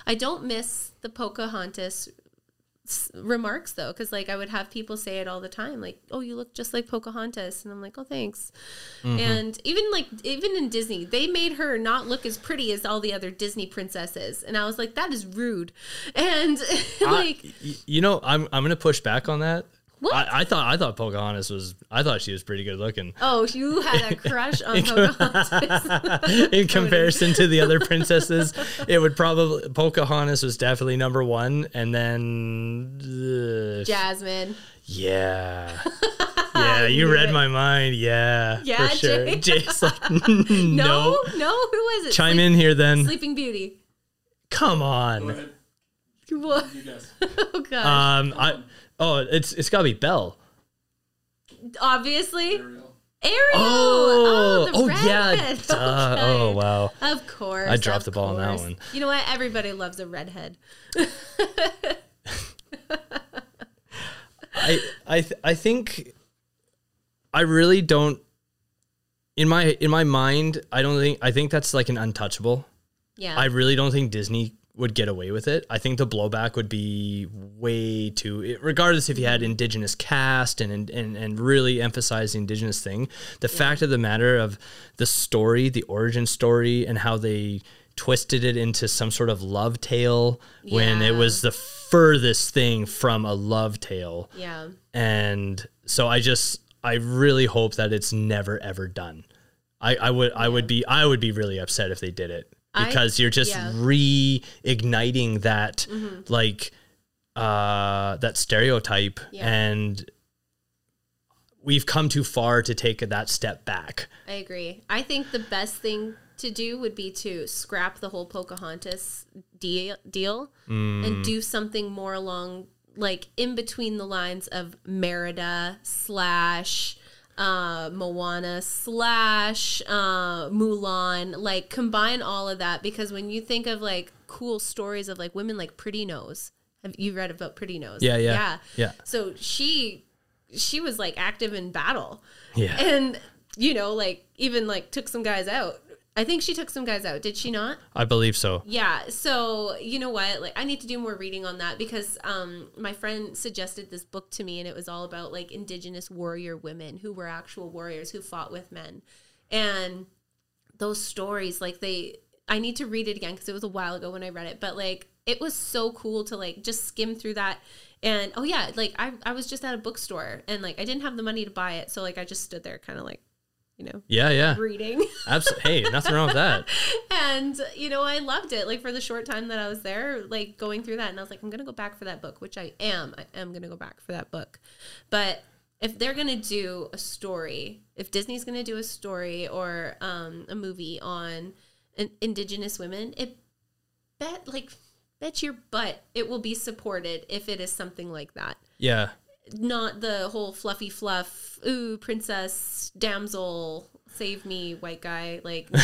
I don't miss the Pocahontas remarks though, because like I would have people say it all the time, like, "Oh, you look just like Pocahontas," and I'm like, "Oh, thanks." Mm-hmm. And even like even in Disney, they made her not look as pretty as all the other Disney princesses, and I was like, "That is rude," and like. I- you know, I'm I'm gonna push back on that. What? I, I thought I thought Pocahontas was I thought she was pretty good looking Oh, you had a crush on Pocahontas. in comparison to the other princesses. It would probably Pocahontas was definitely number one, and then uh, Jasmine. yeah, yeah. You read my mind. Yeah, Yeah, for sure. Jay. Jay's like, No, no. no, who was it? Chime Sleep- in here then. Sleeping Beauty. Come Go on. Ahead. What? You guys. Oh god. Um, I oh, it's it's gotta be Belle. Obviously, Ariel. Ariel. Oh, the oh yeah. Duh. Okay. Oh wow. Of course. I dropped the ball on that one. You know what? Everybody loves a redhead. I I th- I think I really don't in my in my mind I don't think I think that's like an untouchable. Yeah. I really don't think Disney would get away with it. I think the blowback would be way too it- regardless if you had indigenous cast and and and really emphasize the indigenous thing. The fact of the matter of the story, the origin story and how they twisted it into some sort of love tale when it was the furthest thing from a love tale yeah. and so I just I really hope that it's never ever done. I, I would I would be I would be really upset if they did it I- because you're just yeah. reigniting that like uh that stereotype Yeah. and we've come too far to take that step back. I agree. I think the best thing to do would be to scrap the whole Pocahontas deal, deal Mm. and do something more along, like in between the lines of Merida slash uh, Moana slash uh, Mulan. Like combine all of that because when you think of like cool stories of like women like Pretty Nose, have you read about Pretty Nose? Yeah, yeah, yeah. yeah. So she she was like active in battle Yeah. and you know like even like took some guys out i think she took some guys out. Did she not? I believe so. yeah. So you know what? Like i need to do more reading on that because um my friend suggested this book to me and it was all about like indigenous warrior women who were actual warriors who fought with men. And those stories like they i need to read it again because it was a while ago when i read it but like it was so cool to like just skim through that. And oh yeah like i, I was just at a bookstore and like i didn't have the money to buy it. So like i just stood there kind of like you know Yeah, yeah. reading Absolutely. Hey, nothing wrong with that. and you know i loved it like for the short time that i was there like going through that and i was like i'm gonna go back for that book which i am i am gonna go back for that book but if they're gonna do a story if disney's gonna do a story or um, a movie on an indigenous women it bet like bet your butt it will be supported if it is something like that Yeah. Not the whole fluffy fluff ooh princess damsel save me white guy like no,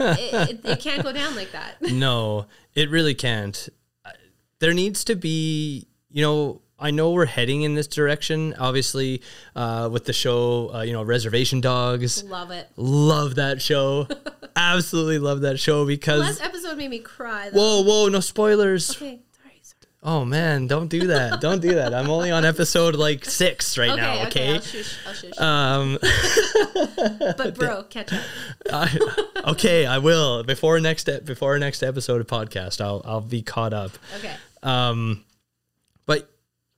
it, it, it can't go down like that no, it really can't. There needs to be, you know, I know we're heading in this direction, obviously, uh, with the show, uh, you know, Reservation Dogs. love it Love that show. Absolutely love that show because. last episode made me cry though. Whoa, whoa, no spoilers. okay. Oh, man, don't do that. don't do that. I'm only on episode like six right okay now, okay, okay? I'll shush, I'll shush. Um, but bro catch up I, okay, I will. Before next before next episode of podcast, I'll I'll be caught up. okay Um, but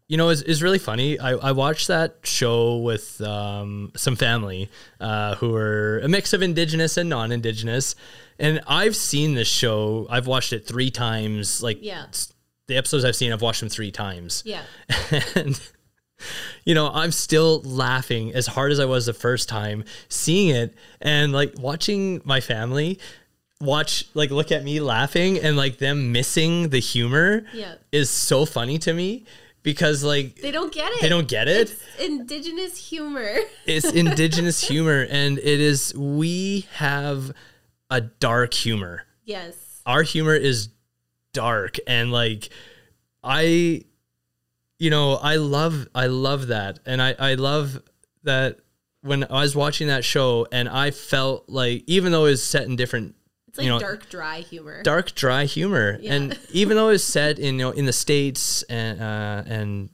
you know, it's, it's really funny. I, I watched that show with um, some family uh, who are a mix of indigenous and non-indigenous, and I've seen this show. I've watched it three times. Like, Yeah. The episodes I've seen, I've watched them three times. Yeah. and you know i'm still laughing as hard as i was the first time seeing it and like watching my family watch like look at me laughing and like them missing the humor Yeah. is so funny to me because like They don't get it. they don't get it It's indigenous humor. it's indigenous humor and it is we have a dark humor yes. our humor is dark and like i you know i love i love that and i i love that when i was watching that show and i felt like even though it was set in different It's like you know, dark, dry humor. dark dry humor Yeah. and even though it's set in you know in the states and uh and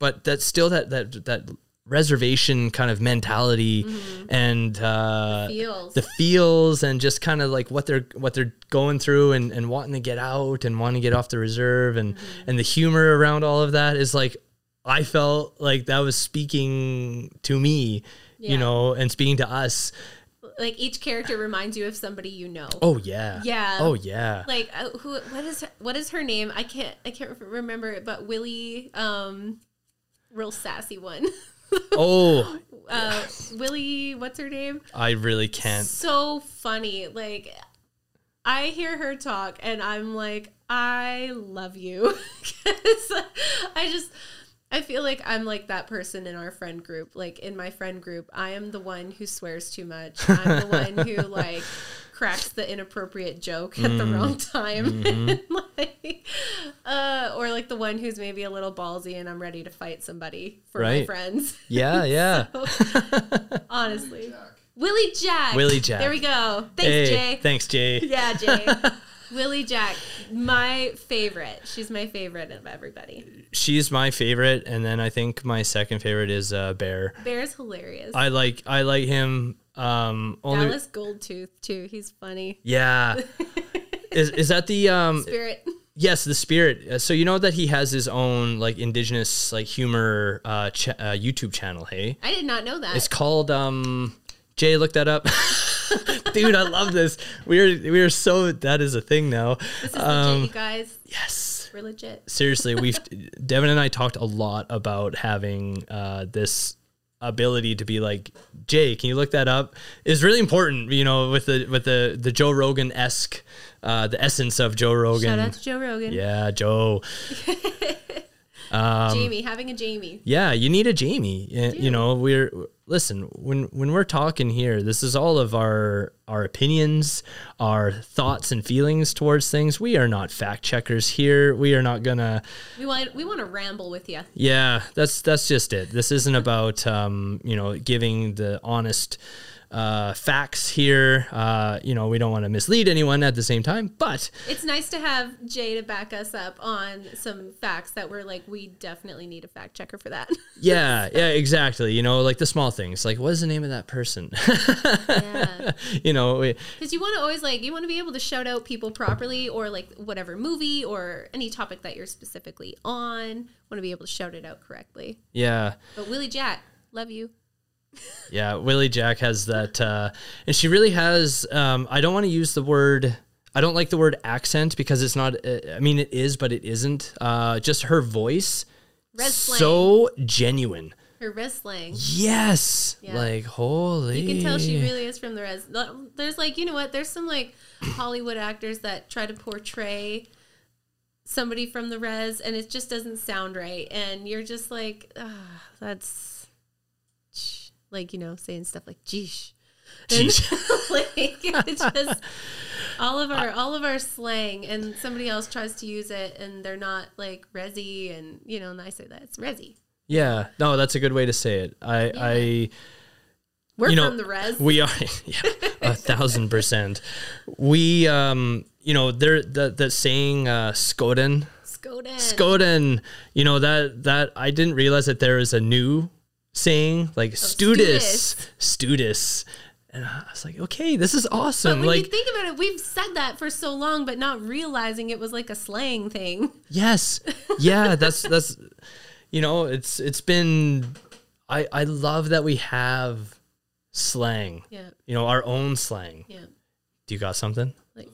but that's still that that that reservation kind of mentality and uh Feels. the feels and just kind of like what they're what they're going through and, and wanting to get out and wanting to get off the reserve and and the humor around all of that is like I felt like that was speaking to me, Yeah. you know, and speaking to us. like each character reminds you of somebody you know. Oh yeah. Yeah. Oh yeah. Like uh, who? What is her, what is her name? I can't I can't remember it. But Willie, um, real sassy one. Oh, uh, Willie, what's her name? I really can't. So funny. Like I hear her talk, and I'm like, I love you. I just. I feel like I'm like that person in our friend group. Like in my friend group, I am the one who swears too much. I'm the one who like cracks the inappropriate joke at the wrong time. like, uh, or like the one who's maybe a little ballsy and I'm ready to fight somebody for my friends. Yeah, yeah. Honestly. Willie Jack. Willie Jack. There we go. Thanks, hey, Jay. thanks, Jay. Yeah, Jay. Willie Jack, my favorite. She's my favorite of everybody. She's my favorite, and then I think my second favorite is uh, Bear. Bear's hilarious. I like I like him. Um, only Dallas Goldtooth too. He's funny. yeah. is is that the um? Spirit. Yes, the spirit. Uh, So you know that he has his own like indigenous like humor uh, ch- uh YouTube channel. Hey, I did not know that. it's called um. Jay, look that up. Dude, I love this. We're we're so that is a thing now. this is um, legit, you guys. Yes. We're legit. seriously we've devin and i talked a lot about having uh, this ability to be like jay can you look that up? Is really important you know with the with the the joe rogan-esque uh, the essence of joe rogan Shout out to Joe Rogan. yeah joe Um, Jamie, having a Jamie. yeah you need a jamie you know we're listen when when we're talking here this is all of our our opinions our thoughts and feelings towards things we are not fact checkers here we are not gonna We want we want to ramble with you. Yeah, that's that's just it. This isn't about um, you know giving the honest uh, facts here. Uh, you know, we don't want to mislead anyone at the same time, but It's nice to have Jay to back us up on some facts that we're like, we definitely need a fact checker for that. yeah, yeah, exactly. You know, like the small things, like what is the name of that person? yeah. you know, Because you want to always like, you want to be able to shout out people properly or like whatever movie or any topic that you're specifically on. Want to be able to shout it out correctly. yeah, But Willie Jack, love you. Yeah. Willie Jack has that, uh, and she really has. Um, I don't want to use the word. I don't like the word accent because it's not. Uh, I mean, it is, but it isn't. Uh, just her voice, Red slang. so genuine. Her wrist slang. Yes. Yeah. Like holy. You can tell she really is from the res. There's like, you know what? There's some like Hollywood actors that try to portray somebody from the res and it just doesn't sound right. And you're just like, ah, that's like, you know, saying stuff like, geesh. And, like, it's just all of our all of our slang and somebody else tries to use it and they're not like resi and you know and I say that it's resi. Yeah. No, that's a good way to say it. I I We're You know, from the res. we are yeah, a thousand percent. We um you know, there the the saying uh Skoden. Skoden. Skoden, you know, that that I didn't realize that there is a new saying like stoodis. Stoodis. And I was like, okay, this is But awesome. when you Like think about it, we've said that for so long, but not realizing it was like a slang thing. Yes. Yeah, that's that's you know, it's it's been I I love that we have slang. Yeah, You know, our own slang. yeah. Do you got something? Like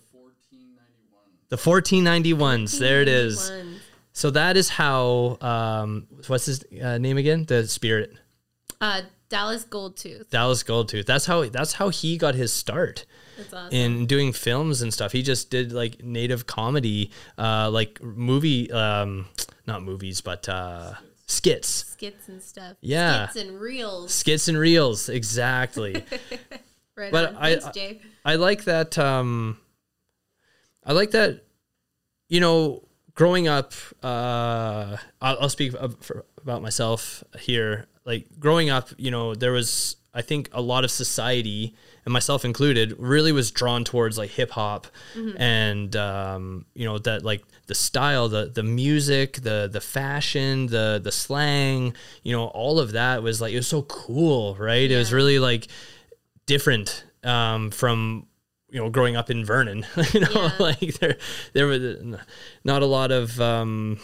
The 1491s. There it is. So that is how. Um, what's his uh, name again? The spirit. Uh, Dallas Goldtooth. Dallas Goldtooth. That's how. That's how he got his start That's awesome. in doing films and stuff. He just did like native comedy, uh, like movie, um, not movies, but uh, skits, Skits and stuff. Yeah. Skits and reels. skits and reels. Exactly. Right But on. I- Thanks, Jay. I like that. Um, I like that. You know, growing up, uh, I'll, I'll speak about myself here. Like growing up, you know, there was I think a lot of society, and myself included, really was drawn towards like hip hop, and um, you know that like the style, the the music, the the fashion, the the slang, you know, all of that was like it was so cool, right? It was really like different um, from you know growing up in Vernon. you know, Yeah. like there there was not a lot of um,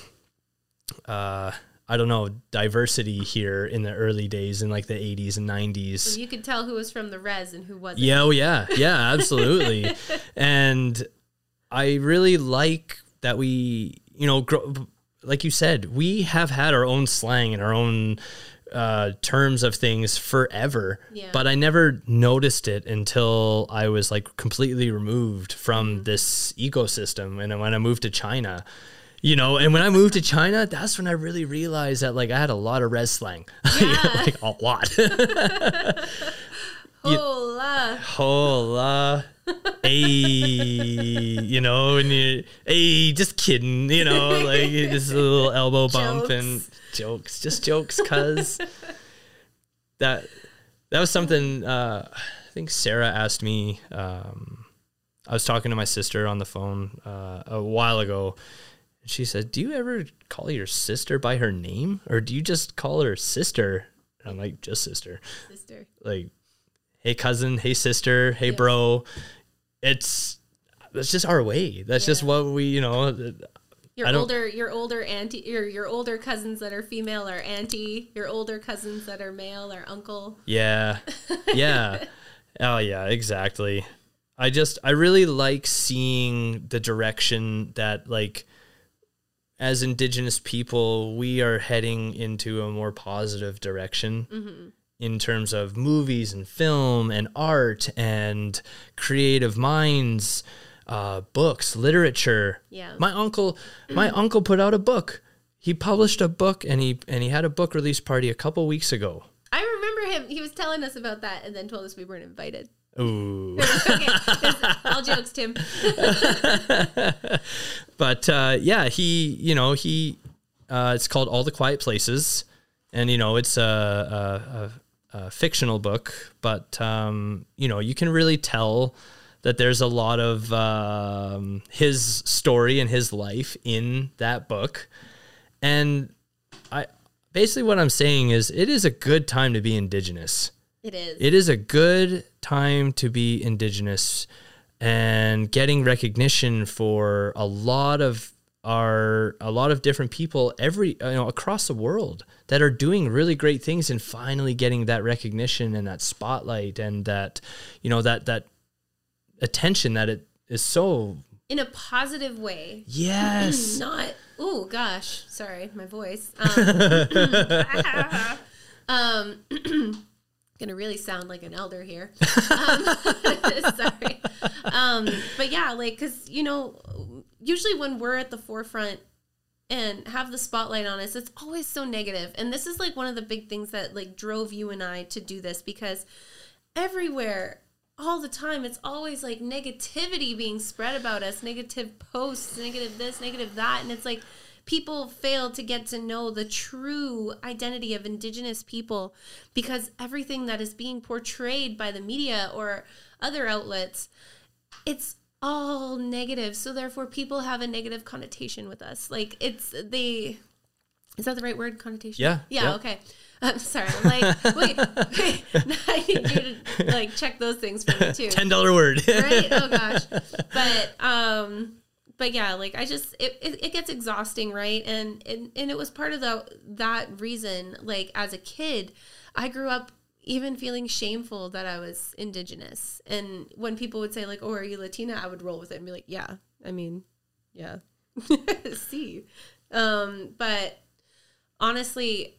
uh, I don't know diversity here in the early days in like the 80s and 90s. You could tell who was from the res and who wasn't. Yeah, oh yeah, yeah, absolutely. and I really like that we, you know, grow, like you said, we have had our own slang and our own uh, terms of things forever. Yeah. But I never noticed it until I was like completely removed from Mm-hmm. this ecosystem. And when I moved to China, you know, and when I moved to China, that's when I really realized that like I had a lot of res slang, like a lot. Hola. Hola. hey, you know, and you, hey, just kidding, you know, like just a little elbow bump and jokes, just jokes, cuz that that was something uh, I think Sarah asked me. Um, I was talking to my sister on the phone uh, a while ago. And She said, "Do you ever call your sister by her name, or do you just call her sister?" And I'm like, "Just sister." Sister. like hey cousin hey sister hey Yeah. bro it's that's just our way that's just what we you know Your older, your older auntie, your your older cousins that are female are auntie. Your older cousins that are male are uncle. yeah yeah oh yeah exactly i just i really like seeing the direction that like as indigenous people we are heading into a more positive direction in terms of movies and film and art and creative minds uh, books literature Yeah. my uncle my uncle put out a book he published a book and he and he had a book release party a couple weeks ago I remember him. He was telling us about that and then told us we weren't invited. Ooh. Okay, all jokes, Tim. but uh, yeah, he, you know, he, uh, it's called All the Quiet Places, and you know, it's a, a, a, a fictional book, but um, you know, you can really tell that there's a lot of um, his story and his life in that book, and I basically what I'm saying is it is a good time to be indigenous It is. it is a good time to be indigenous and getting recognition for a lot of our a lot of different people every you know across the world that are doing really great things and finally getting that recognition and that spotlight and that you know that that attention that it is so in a positive way. yes Not. Oh gosh, sorry, my voice. Um, um gonna really sound like an elder here. Um, sorry, um, but yeah, like because you know, usually when we're at the forefront and have the spotlight on us, it's always so negative. And this is like one of the big things that like drove you and I to do this because everywhere all the time it's always like negativity being spread about us negative posts negative this negative that and it's like people fail to get to know the true identity of indigenous people because everything that is being portrayed by the media or other outlets it's all negative so therefore people have a negative connotation with us like it's the is that the right word connotation Yeah, yeah, yeah. okay I'm sorry. I'm like, wait, wait. I need you to like check those things for me too. ten dollar word Right? Oh gosh. But um, but yeah, like I just it, it, it gets exhausting, right? And, and and it was part of the that reason. Like as a kid, I grew up even feeling shameful that I was indigenous. And when people would say like, "Oh, are you Latina?" I would roll with it and be like, "Yeah, I mean, yeah." See, Um, but honestly,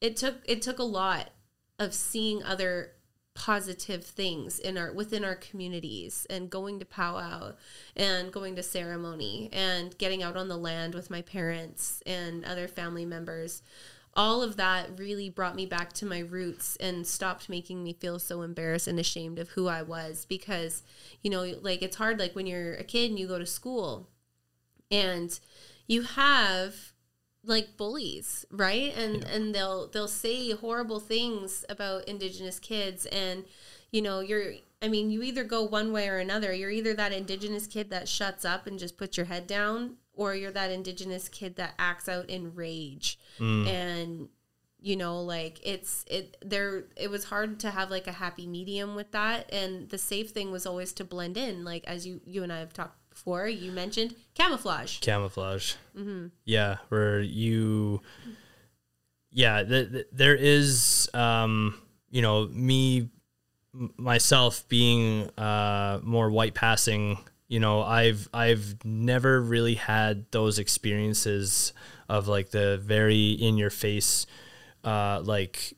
it took it took a lot of seeing other positive things in our within our communities and going to powwow and going to ceremony and getting out on the land with my parents and other family members. All of that really brought me back to my roots and stopped making me feel so embarrassed and ashamed of who I was because you know like it's hard like when you're a kid and you go to school and you have like bullies right? And yeah. and they'll they'll say horrible things about indigenous kids and you know you're i mean you either go one way or another. You're either that indigenous kid that shuts up and just puts your head down or you're that indigenous kid that acts out in rage. Mm. and you know like it's it there it was hard to have like a happy medium with that. And the safe thing was always to blend in. Like as you you and i have talked before you mentioned camouflage camouflage mm-hmm. yeah where you yeah th- th- there is um you know me myself being uh more white passing you know i've i've never really had those experiences of like the very in your face uh like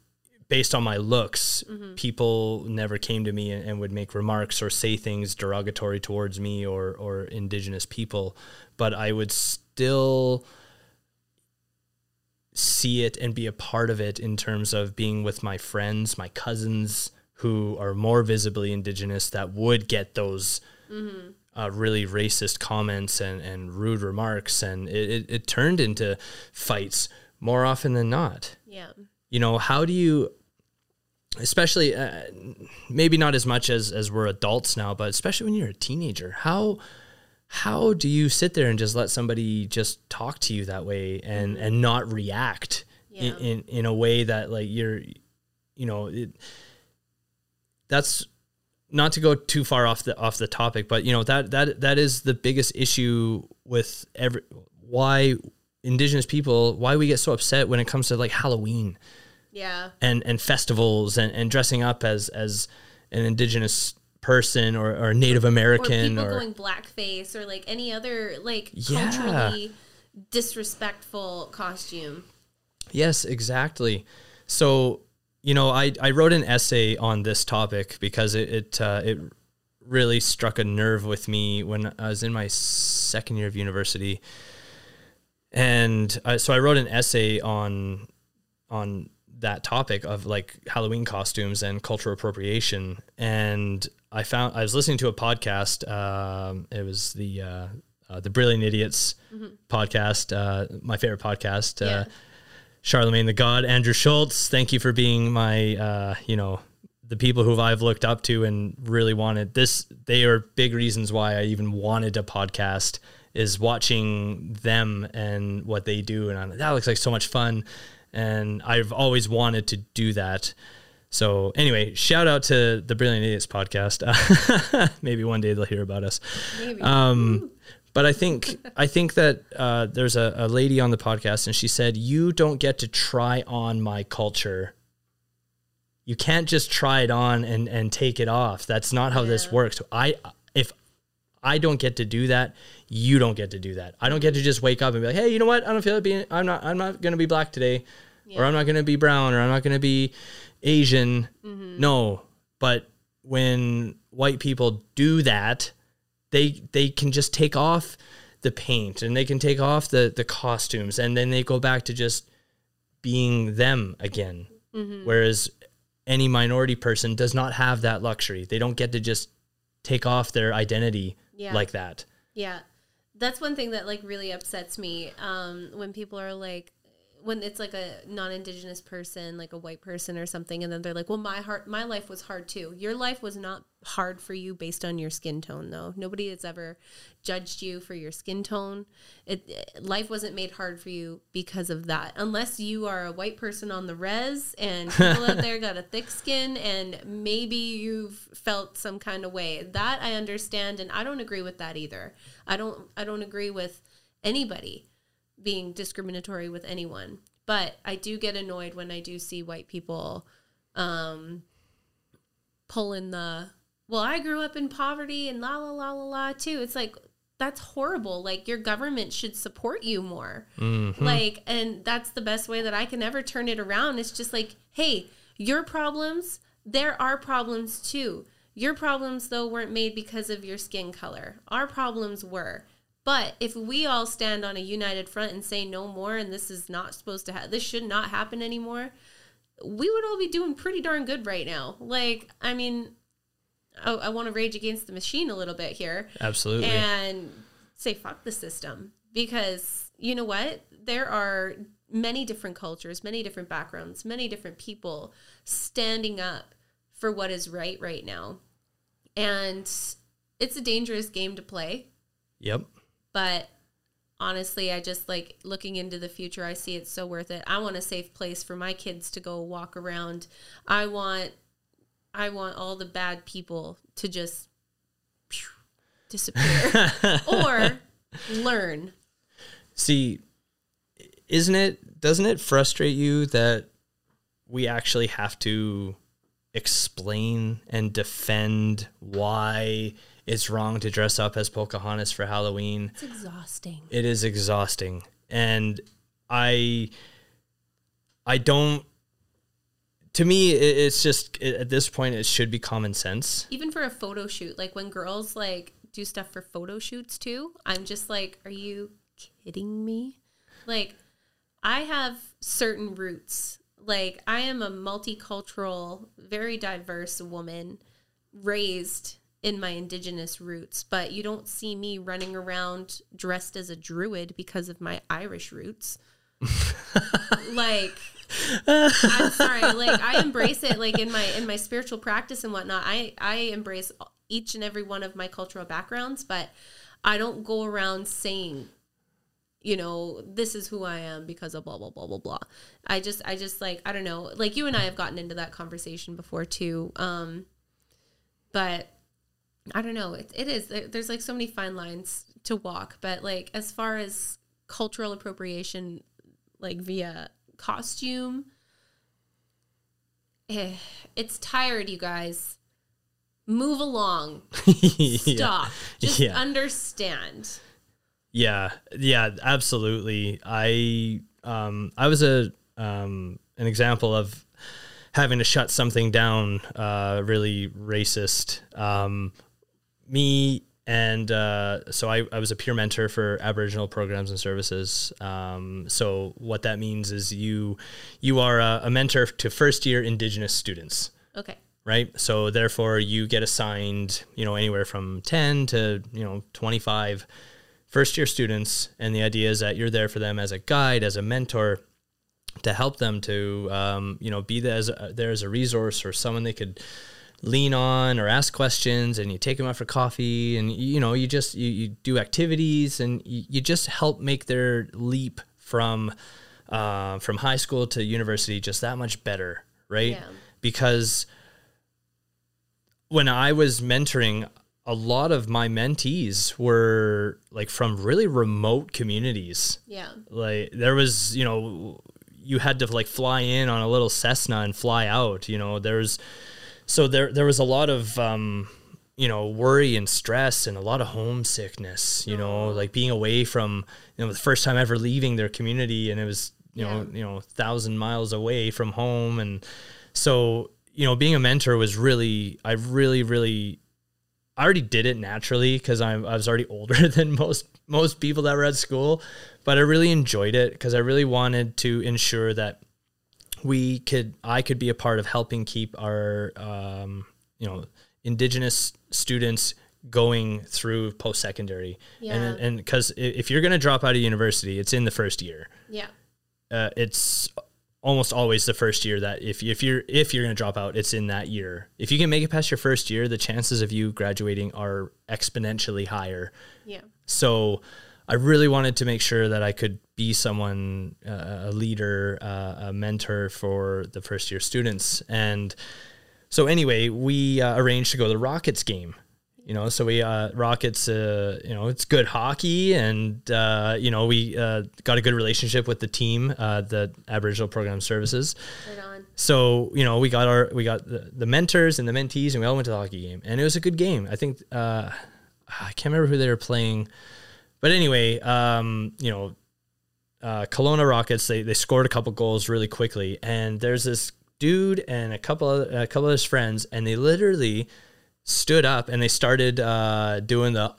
based on my looks, mm-hmm. people never came to me and, and, would make remarks or say things derogatory towards me or or indigenous people, but I would still see it and be a part of it in terms of being with my friends, my cousins who are more visibly indigenous that would get those mm-hmm. uh, really racist comments and, and rude remarks. And it, it, it turned into fights more often than not. Yeah. You know, how do you especially uh, maybe not as much as as we're adults now, but especially when you're a teenager, how how do you sit there and just let somebody just talk to you that way and and not react yeah. in, in, in a way that like you're you know it, that's not to go too far off the off the topic but you know that that that is the biggest issue with every why indigenous people why we get so upset when it comes to like Halloween yeah and and festivals and, and dressing up as as an indigenous person or, or Native American or, or going blackface or like any other like yeah. culturally disrespectful costume. Yes, exactly. So, you know, I, I wrote an essay on this topic because it it, uh, it really struck a nerve with me when I was in my second year of university, and I, so I wrote an essay on on that topic of like Halloween costumes and cultural appropriation. And I found I was listening to a podcast. Um, it was the uh, uh, the Brilliant Idiots mm-hmm. podcast, uh, my favorite podcast. Uh, yeah. Charlemagne the God, Andrew Schulz. Thank you for being my, uh, you know, the people who I've looked up to and really wanted this. They are big reasons why I even wanted a podcast. Is watching them and what they do, and I'm, that looks like so much fun and I've always wanted to do that. So anyway, shout out to the Brilliant Idiots podcast. Maybe one day they'll hear about us. Maybe. Um, but I think I think that uh, there's a, a lady on the podcast, and she said, "You don't get to try on my culture. You can't just try it on and and take it off. That's not how yeah. this works. I if I don't get to do that. You don't get to do that. I don't get to just wake up and be like, hey, you know what? I don't feel like being. I'm not. I'm not gonna be black today, yeah. or I'm not gonna be brown, or I'm not gonna be Asian. Mm-hmm. No, but when white people do that, they they can just take off the paint and they can take off the the costumes, and then they go back to just being them again. Mm-hmm. Whereas any minority person does not have that luxury. They don't get to just take off their identity yeah. like that. Yeah. That's one thing that like really upsets me um, when people are like, when it's like a non-indigenous person like a white person or something and then they're like well my heart my life was hard too. Your life was not hard for you based on your skin tone though. Nobody has ever judged you for your skin tone. It life wasn't made hard for you because of that. Unless you are a white person on the res and people out there got a thick skin and maybe you've felt some kind of way. That i understand and i don't agree with that either. I don't i don't agree with anybody being discriminatory with anyone, but I do get annoyed when I do see white people um, pulling the well, I grew up in poverty and la la la la la too. It's like that's horrible. Like your government should support you more. Mm-hmm. Like, and that's the best way that I can ever turn it around. It's just like, hey, your problems, there are problems too. Your problems, though, weren't made because of your skin color. Our problems were. But if we all stand on a united front and say no more, and this is not supposed to, ha- this should not happen anymore, we would all be doing pretty darn good right now. Like, I mean, I, I want to rage against the machine a little bit here Absolutely. and say fuck the system because you know what there are many different cultures many different backgrounds many different people standing up for what is right right now and it's a dangerous game to play yep. But honestly i just like looking into the future i see it's so worth it. I want a safe place for my kids to go walk around. I want i want all the bad people to just phew, disappear or learn. See, isn't it doesn't it frustrate you that we actually have to explain and defend why it's wrong to dress up as Pocahontas for Halloween? it's exhausting It is exhausting. And I I don't to me it, it's just it, at this point it should be common sense. even for a photo shoot like when girls like do stuff for photo shoots too i'm just like are you kidding me like i have certain roots like i am a multicultural very diverse woman raised in my indigenous roots but you don't see me running around dressed as a druid because of my irish roots like I'm sorry. Like I embrace it like in my in my spiritual practice and whatnot. I I embrace each and every one of my cultural backgrounds, but I don't go around saying, you know, this is who I am because of blah blah blah blah blah. I just I just like I don't know. Like you and I have gotten into that conversation before too. Um, but I don't know. It, it is there- there's like so many fine lines to walk, but like as far as cultural appropriation, like via costume. Eh, it's tired, you guys. Move along. Stop. Just Yeah. understand. Yeah, yeah, absolutely. I um I was a um an example of having to shut something down uh really racist. Um me and uh so I, I was a peer mentor for Aboriginal programs and services. Um so what that means is you you are a, a mentor to first year indigenous students Okay. right? So therefore, you get assigned, you know, anywhere from ten to you know twenty five first year students, and the idea is that you're there for them as a guide, as a mentor, to help them to um, you know be there as a, there as a resource or someone they could lean on or ask questions and you take them out for coffee and you know you just you, you do activities and you, you just help make their leap from uh, from high school to university just that much better right Yeah. because when I was mentoring, a lot of my mentees were like from really remote communities. Yeah. Like there was, you know, you had to like fly in on a little Cessna and fly out. You know, there's so there there was a lot of um, you know worry and stress and a lot of homesickness. You know, like being away from you know the first time ever leaving their community, and it was you know you know thousand miles away from home, and so you know being a mentor was really I really really I already did it naturally because I was already older than most most people that were at school, but I really enjoyed it because I really wanted to ensure that we could I could be a part of helping keep our um, you know indigenous students going through post secondary Yeah. and and because if you're going to drop out of university it's in the first year Yeah. uh, it's almost always the first year that if, if you're if you're going to drop out it's in that year if you can make it past your first year the chances of you graduating are exponentially higher Yeah. so i really wanted to make sure that i could be someone uh, a leader uh, a mentor for the first year students. And so anyway we uh, arranged to go to the rockets game you know so we uh rockets uh you know it's good hockey and uh you know we uh got a good relationship with the team uh the aboriginal program services. Right on. so you know we got our we got the, the mentors and the mentees and we all went to the hockey game and it was a good game. I think uh I can't remember who they were playing, but anyway, um, you know, uh, Kelowna Rockets they they scored a couple goals really quickly, and there's this dude and a couple of, a couple of his friends, and they literally stood up and they started uh, doing the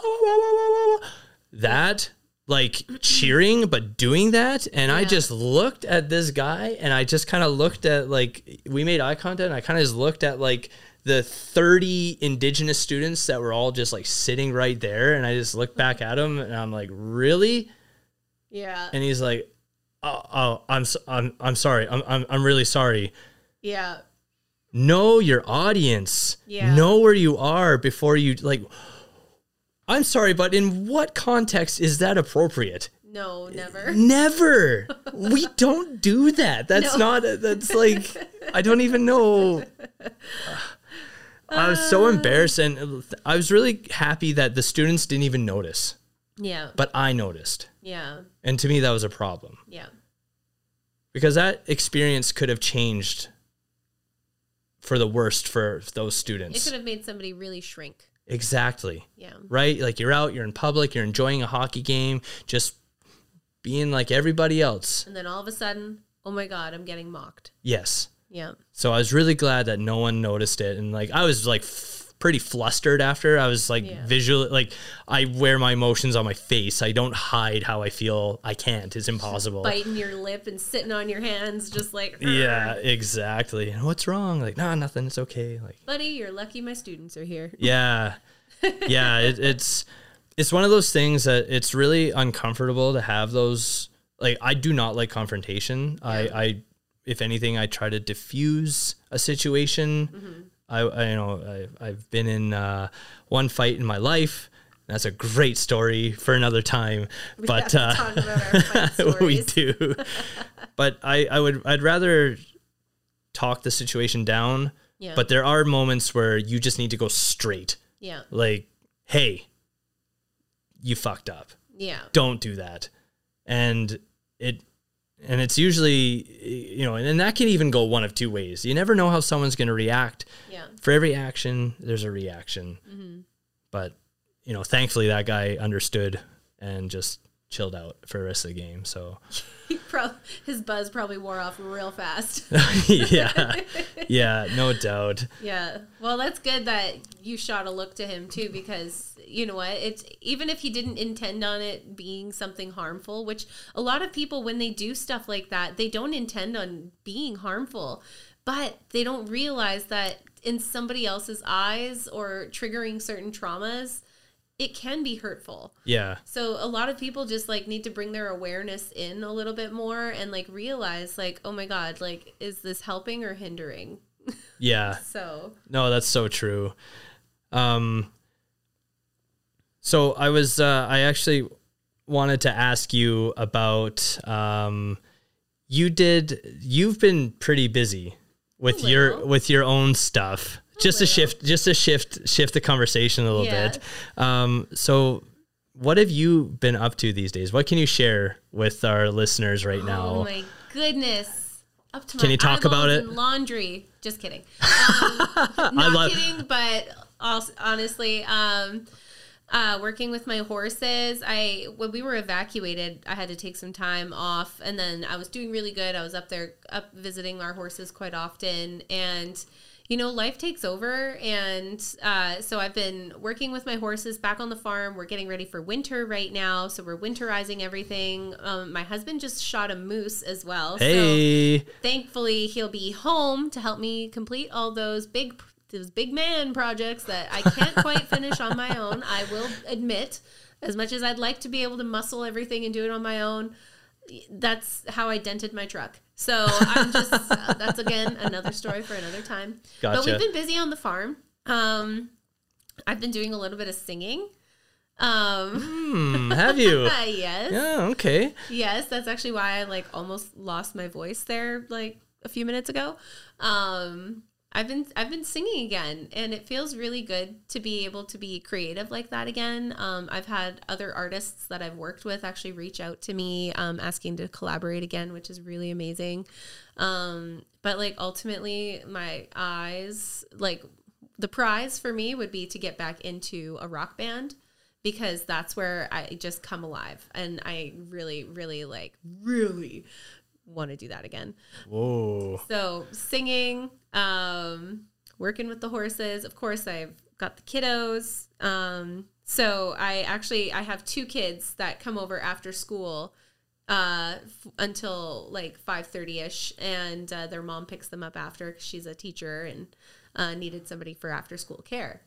that like cheering but doing that. And i just looked at this guy and i just kind of looked at like we made eye contact and i kind of just looked at like the 30 indigenous students that were all just like sitting right there. And i just looked back at him and i'm like really Yeah. and he's like oh, oh i'm i'm i'm sorry i'm i'm, I'm really sorry Yeah. know your audience Yeah. know where you are before you like i'm sorry but in what context is that appropriate No, never. never we don't do that that's No. not that's like i don't even know i was so uh. embarrassed and i was really happy that the students didn't even notice Yeah. but i noticed Yeah. and to me that was a problem Yeah. because that experience could have changed for the worst for those students. It could have made somebody really shrink. exactly Yeah. right? Like you're out, you're in public, you're enjoying a hockey game, just being like everybody else. And then all of a sudden, oh my God, I'm getting mocked. Yes. Yeah. So I was really glad that no one noticed it. And like I was like pretty flustered after. I was like Yeah. visual, like I wear my emotions on my face. I don't hide how I feel. I can't. It's impossible. Biting your lip and sitting on your hands, just like, Yeah, exactly. And what's wrong? Like, nah, nothing. It's okay. Like, buddy, you're lucky my students are here. Yeah, yeah. It, it's it's one of those things that it's really uncomfortable to have those. Like, I do not like confrontation. I, I, if anything, I try to diffuse a situation. Mm-hmm. I, I, you know, I, I've been in uh, one fight in my life. That's a great story for another time. We but have uh, talk about our fight we do. but I, I would, I'd rather talk the situation down. Yeah. But there are moments where you just need to go straight yeah. like, hey, you fucked up. Yeah. Don't do that. And it and it's usually you know, and, and that can even go one of two ways. You never know how someone's gonna react. Yeah. For every action, there's a reaction. Mm-hmm. But, you know, thankfully that guy understood and just chilled out for the rest of the game. So His buzz probably wore off real fast. yeah. Yeah, no doubt. Yeah. Well, that's good that you shot a look to him too, because you know what? It's even if he didn't intend on it being something harmful, which a lot of people, when they do stuff like that, they don't intend on being harmful, but they don't realize that in somebody else's eyes or triggering certain traumas, it can be hurtful. Yeah. So a lot of people just like need to bring their awareness in a little bit more and like realize like, oh my God, like, is this helping or hindering? Yeah. So No, that's so true. Um, so I was, uh, I actually wanted to ask you about, um, you did, you've been pretty busy with your, with your own stuff. Just to shift, just to shift, shift the conversation a little Yeah. bit. Um, so what have you been up to these days? What can you share with our listeners right now? Oh my goodness. Up to Can my you talk about it? Laundry. Just kidding. Um, not love- kidding, but also, honestly, um, uh, working with my horses, I when we were evacuated, I had to take some time off, and then I was doing really good. I was up there, up visiting our horses quite often, and you know, life takes over, and uh, so I've been working with my horses back on the farm. We're getting ready for winter right now, so we're winterizing everything. Um, my husband just shot a moose as well. So Hey, thankfully he'll be home to help me complete all those big those big man projects that I can't quite finish on my own. I will admit, as much as I'd like to be able to muscle everything and do it on my own, that's how I dented my truck. So I'm just uh, that's again another story for another time. But we've been busy on the farm. Um, I've been doing a little bit of singing. Um, hmm, have you? yes. yeah, okay. Yes, that's actually why I like almost lost my voice there like a few minutes ago. Um I've been I've been singing again and it feels really good to be able to be creative like that again. Um I've had other artists that I've worked with actually reach out to me um asking to collaborate again, which is really amazing. Um but like ultimately my eyes like the prize for me would be to get back into a rock band. because that's where I just come alive. And I really, really like, really want to do that again. Whoa. So singing, um, working with the horses. Of course, I've got the kiddos. Um, so I actually I have two kids that come over after school uh, f- until like five thirty ish, and uh, their mom picks them up after because she's a teacher and uh, needed somebody for after school care.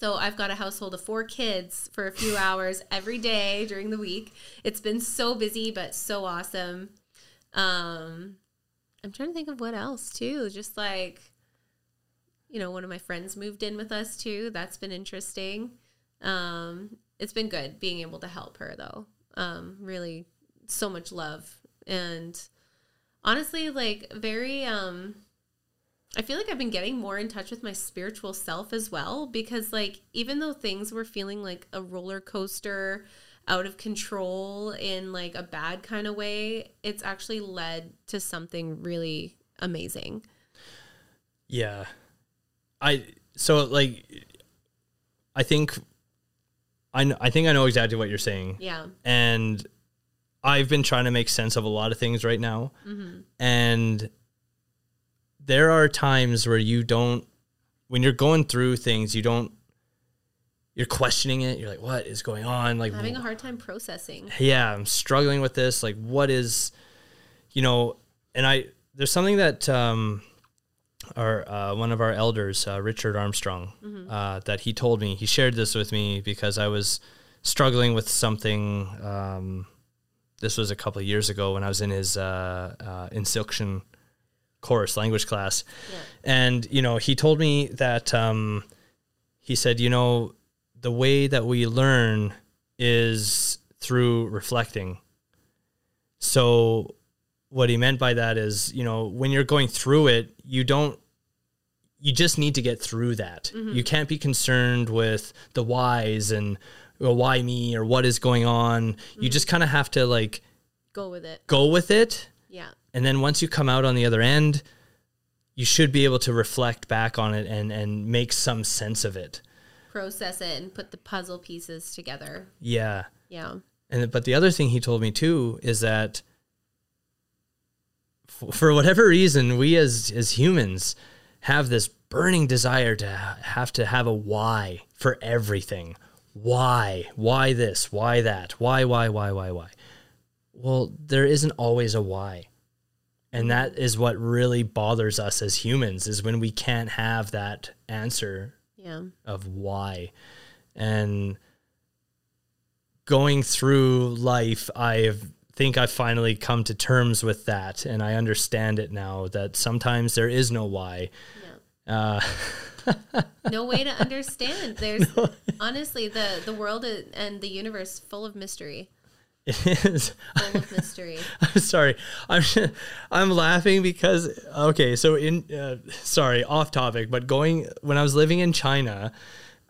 So I've got a household of four kids for a few hours every day during the week. It's been so busy, but so awesome. Um, I'm trying to think of what else too. Just like, you know, one of my friends moved in with us too. That's been interesting. Um, it's been good being able to help her though. Um, really, so much love and honestly, like very. Um, I feel like I've been getting more in touch with my spiritual self as well because, like, even though things were feeling like a roller coaster, out of control in like a bad kind of way, it's actually led to something really amazing. Yeah. I so like I think I I think I know exactly what you're saying. Yeah. And I've been trying to make sense of a lot of things right now. Mm-hmm. And there are times where you don't when you're going through things, you don't you're questioning it. You're like, what is going on? Like Having a hard time processing. yeah, I'm struggling with this. Like, what is, you know, and I, there's something that um, our, uh, one of our elders, uh, Richard Armstrong, uh, that he told me, he shared this with me because I was struggling with something. Um, this was a couple of years ago when I was in his uh, uh, instruction course, language class. And, you know, he told me that, um, he said, you know, the way that we learn is through reflecting. So, what he meant by that is, you know, when you're going through it, you don't, you just need to get through that. Mm-hmm. You can't be concerned with the whys and well, why me or what is going on. You mm-hmm. just kind of have to like Go with it. go with it. Yeah. And then once you come out on the other end, you should be able to reflect back on it and, and make some sense of it. Process it and put the puzzle pieces together. Yeah. Yeah. And but the other thing he told me too is that f- for whatever reason, we as as humans have this burning desire to have to have a why for everything. Why? Why this? Why that? Why? Why? Why? Why? Why? Well, there isn't always a why. And that is what really bothers us as humans is when we can't have that answer Yeah. of why. And going through life, I think I finally come to terms with that, and I understand it now that sometimes there is no why. Yeah. Uh, no way to understand. There's honestly the the world and the universe full of mystery. It is. Full of mystery. I'm sorry. I'm I'm laughing because okay. So in uh, sorry, off topic, but going when I was living in China,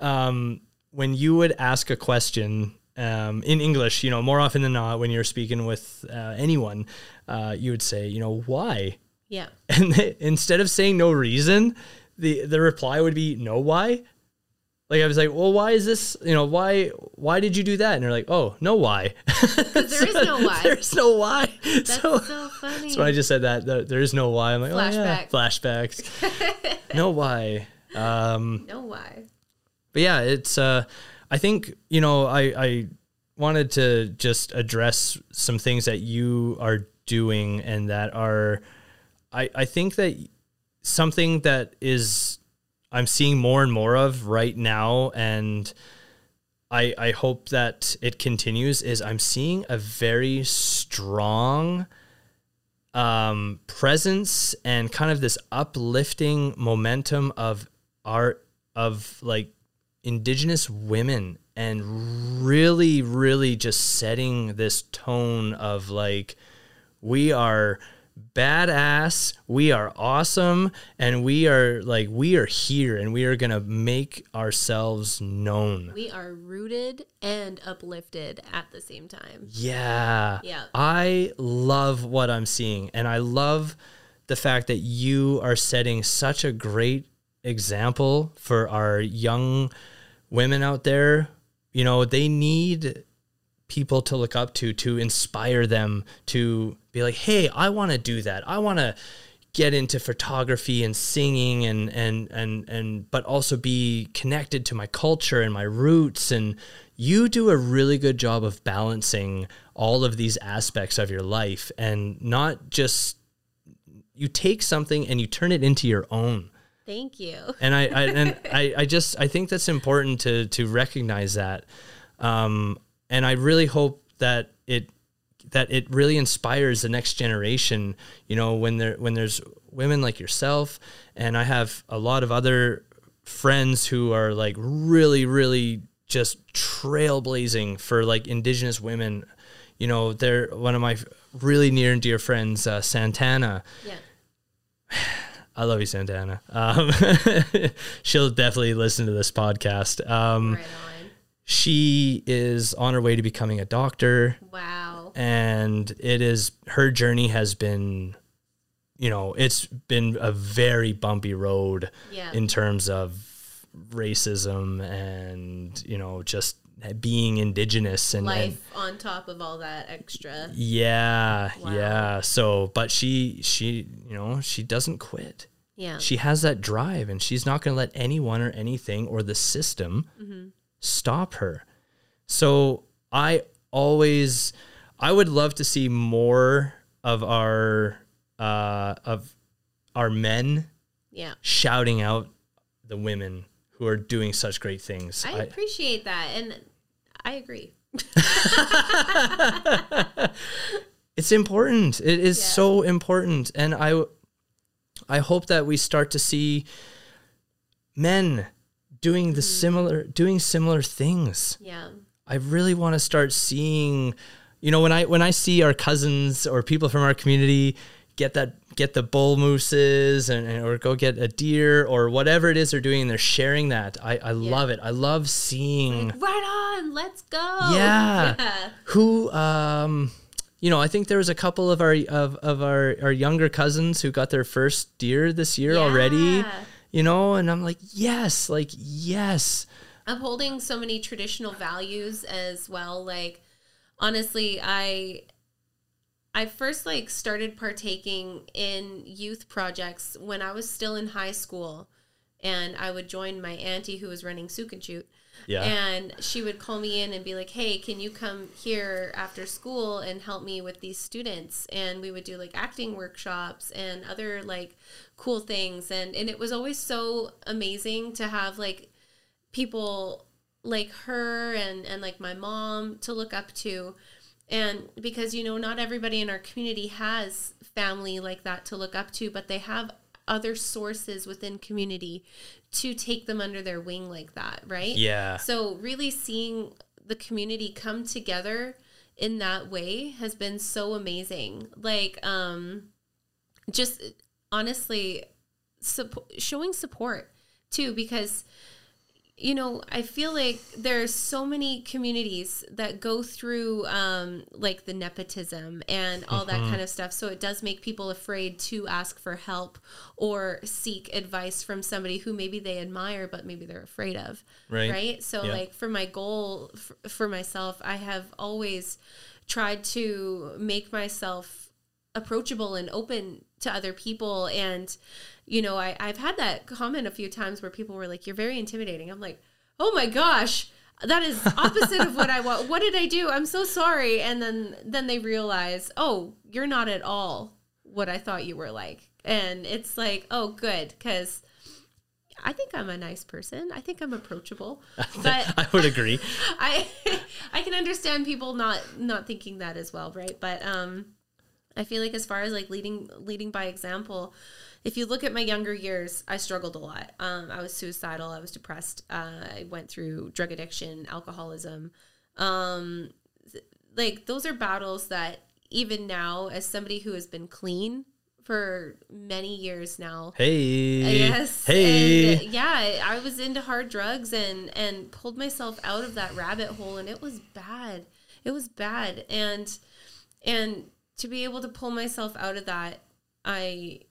um, when you would ask a question um, in English, you know, more often than not, when you're speaking with uh, anyone, uh, you would say, you know, why, Yeah. and they, instead of saying no reason, the the reply would be no why. Like I was like, well, why is this? You know, why why did you do that? And they're like, oh, no why. Because there is no why. There's no why. That's so, so, funny. so when I just said that there, there is no why. I'm like, oh yeah, flashbacks. no why. Um, no why. but yeah, it's. Uh, I think you know, I I wanted to just address some things that you are doing and that are, I I think that something that is I'm seeing more and more of right now and. I, I hope that it continues is I'm seeing a very strong um, presence and kind of this uplifting momentum of art of like indigenous women and really really just setting this tone of like we are badass we are awesome and we are like we are here and we are going to make ourselves known We are rooted and uplifted at the same time. yeah. Yeah. I love what I'm seeing. And I love the fact that you are setting such a great example for our young women out there you know, they need people to look up to to inspire them to be like, "Hey, I want to do that. I want to get into photography and singing and and and and but also be connected to my culture and my roots and you do a really good job of balancing all of these aspects of your life and not just you take something and you turn it into your own Thank you. and I, I and I, I just I think that's important to to recognize that, um, and I really hope that it that it really inspires the next generation. You know, when there when there's women like yourself, and I have a lot of other friends who are like really really just trailblazing for like Indigenous women. You know, they're one of my really near and dear friends, uh, Santana. Yeah. I love you, Santana. Um, she'll definitely listen to this podcast. Um, Right on. she is on her way to becoming a doctor, Wow. And it is her journey has been, you know, it's been a very bumpy road Yeah. in terms of racism and you know just being indigenous and, and Life on top of all that extra. yeah Wow. yeah so but she she you know she doesn't quit Yeah. she has that drive and she's not going to let anyone or anything or the system Mm-hmm. stop her so i always i would love to see more of our uh of our men Yeah. shouting out the women who are doing such great things I I- appreciate that. And I agree. it's important it is Yeah. so important and i i hope that we start to see men doing the similar doing similar things Yeah. i really want to start seeing you know when i when i see our cousins or people from our community get that get the bull mooses and, or go get a deer or whatever it is they're doing and they're sharing that i i love it i love seeing Right on. Let's go. Yeah. Yeah. who um you know i think there was a couple of our of, of our our younger cousins who got their first deer this year already you know and i'm like yes like yes upholding so many traditional values as well like honestly i i first like started partaking in youth projects when i was still in high school and i would join my auntie who was running Sook and Shoot. Yeah. and she would call me in and be like hey can you come here after school and help me with these students and we would do like acting workshops and other like cool things and and it was always so amazing to have like people like her and and like my mom to look up to. And because you know not everybody in our community has family like that to look up to but they have other sources within community to take them under their wing like that right? Yeah. So really seeing the community come together in that way has been so amazing. Like um just honestly suppo- showing support too because you know, I feel like there's so many communities that go through um, like the nepotism and all that kind of stuff. So it does make people afraid to ask for help or seek advice from somebody who maybe they admire, but maybe they're afraid of. Right. Right. So, Yeah. like, for my goal f- for myself, I have always tried to make myself approachable and open to other people and you know I, i've had that comment a few times where people were like you're very intimidating. I'm like oh my gosh that is opposite of what i want. What did i do? I'm so sorry. And then then they realize oh you're not at all what i thought you were like. And it's like oh good because i think i'm a nice person. I think i'm approachable. But i would agree. I I can understand people not not thinking that as well, right? But um I feel like as far as like leading leading by example, if you look at my younger years, I struggled a lot. Um, I was suicidal. I was depressed. Uh, I went through drug addiction, alcoholism. Um, th- like those are battles that even now, as somebody who has been clean for many years now, hey Yes. hey And, uh, yeah, I was into hard drugs and and pulled myself out of that rabbit hole and it was bad. It was bad. And and to be able to pull myself out of that, I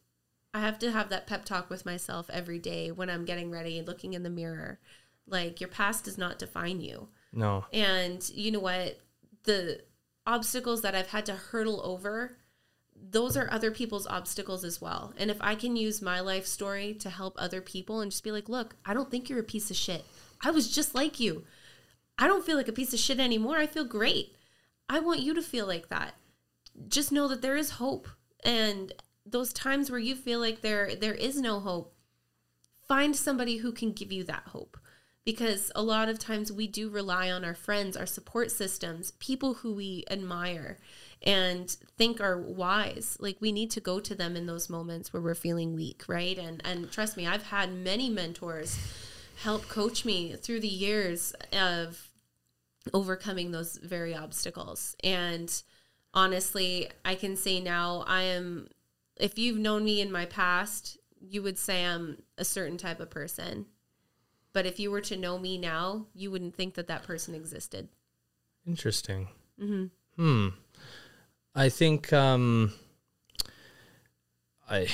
I have to have that pep talk with myself every day when I'm getting ready and looking in the mirror. Like your past does not define you. No. And you know what? The obstacles that I've had to hurdle over, those are other people's obstacles as well. And if I can use my life story to help other people and just be like, look, I don't think you're a piece of shit. I was just like you. I don't feel like a piece of shit anymore. I feel great. I want you to feel like that. Just know that there is hope. And those times where you feel like there there is no hope, find somebody who can give you that hope because a lot of times we do rely on our friends, our support systems, people who we admire and think are wise. Like we need to go to them in those moments where we're feeling weak, right? And and trust me, I've had many mentors help coach me through the years of overcoming those very obstacles. And honestly, I can say now I am if you've known me in my past, you would say I'm a certain type of person but if you were to know me now, you wouldn't think that that person existed. Interesting. Mm-hmm. Hmm. I think um, I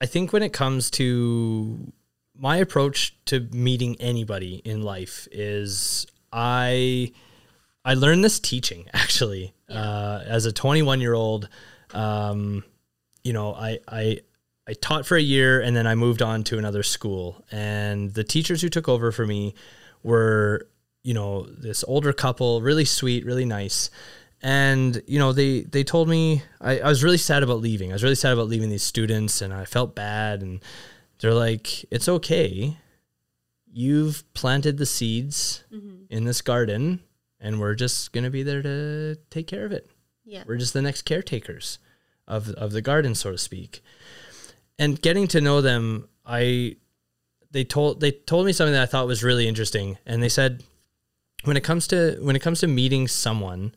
I think when it comes to my approach to meeting anybody in life is I I learned this teaching actually yeah. uh, as a 21 year old. Um, you know, I I I taught for a year and then I moved on to another school. And the teachers who took over for me were, you know, this older couple, really sweet, really nice. And, you know, they, they told me I, I was really sad about leaving. I was really sad about leaving these students and I felt bad. And they're like, it's okay. You've planted the seeds mm-hmm. in this garden and we're just going to be there to take care of it. Yeah. We're just the next caretakers of, of the garden, so to speak and getting to know them, I they told they told me something that I thought was really interesting, and they said when it comes to when it comes to meeting someone,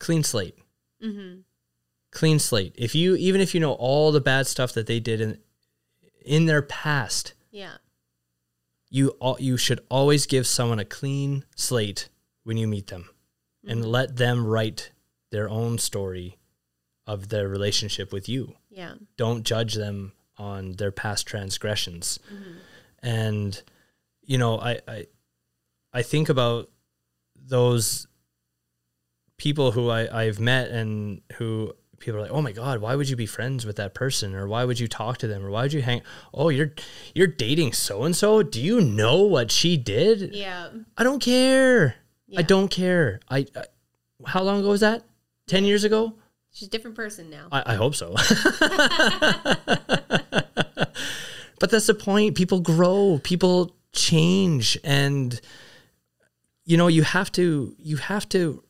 clean slate. Mm-hmm. Clean slate. If you even if you know all the bad stuff that they did in in their past, yeah, you all, you should always give someone a clean slate when you meet them, mm-hmm. and let them write their own story of their relationship with you. Yeah. Don't judge them on their past transgressions. Mm-hmm. And you know, I, I I think about those people who I, I've met and who people are like, oh my God, why would you be friends with that person? Or why would you talk to them? Or why would you hang oh, you're you're dating so and so? Do you know what she did? Yeah. I don't care. Yeah. I don't care. I, I how long ago was that? Ten years ago? She's a different person now. I, I hope so. but that's the point. People grow, people change, and you know you have to you have to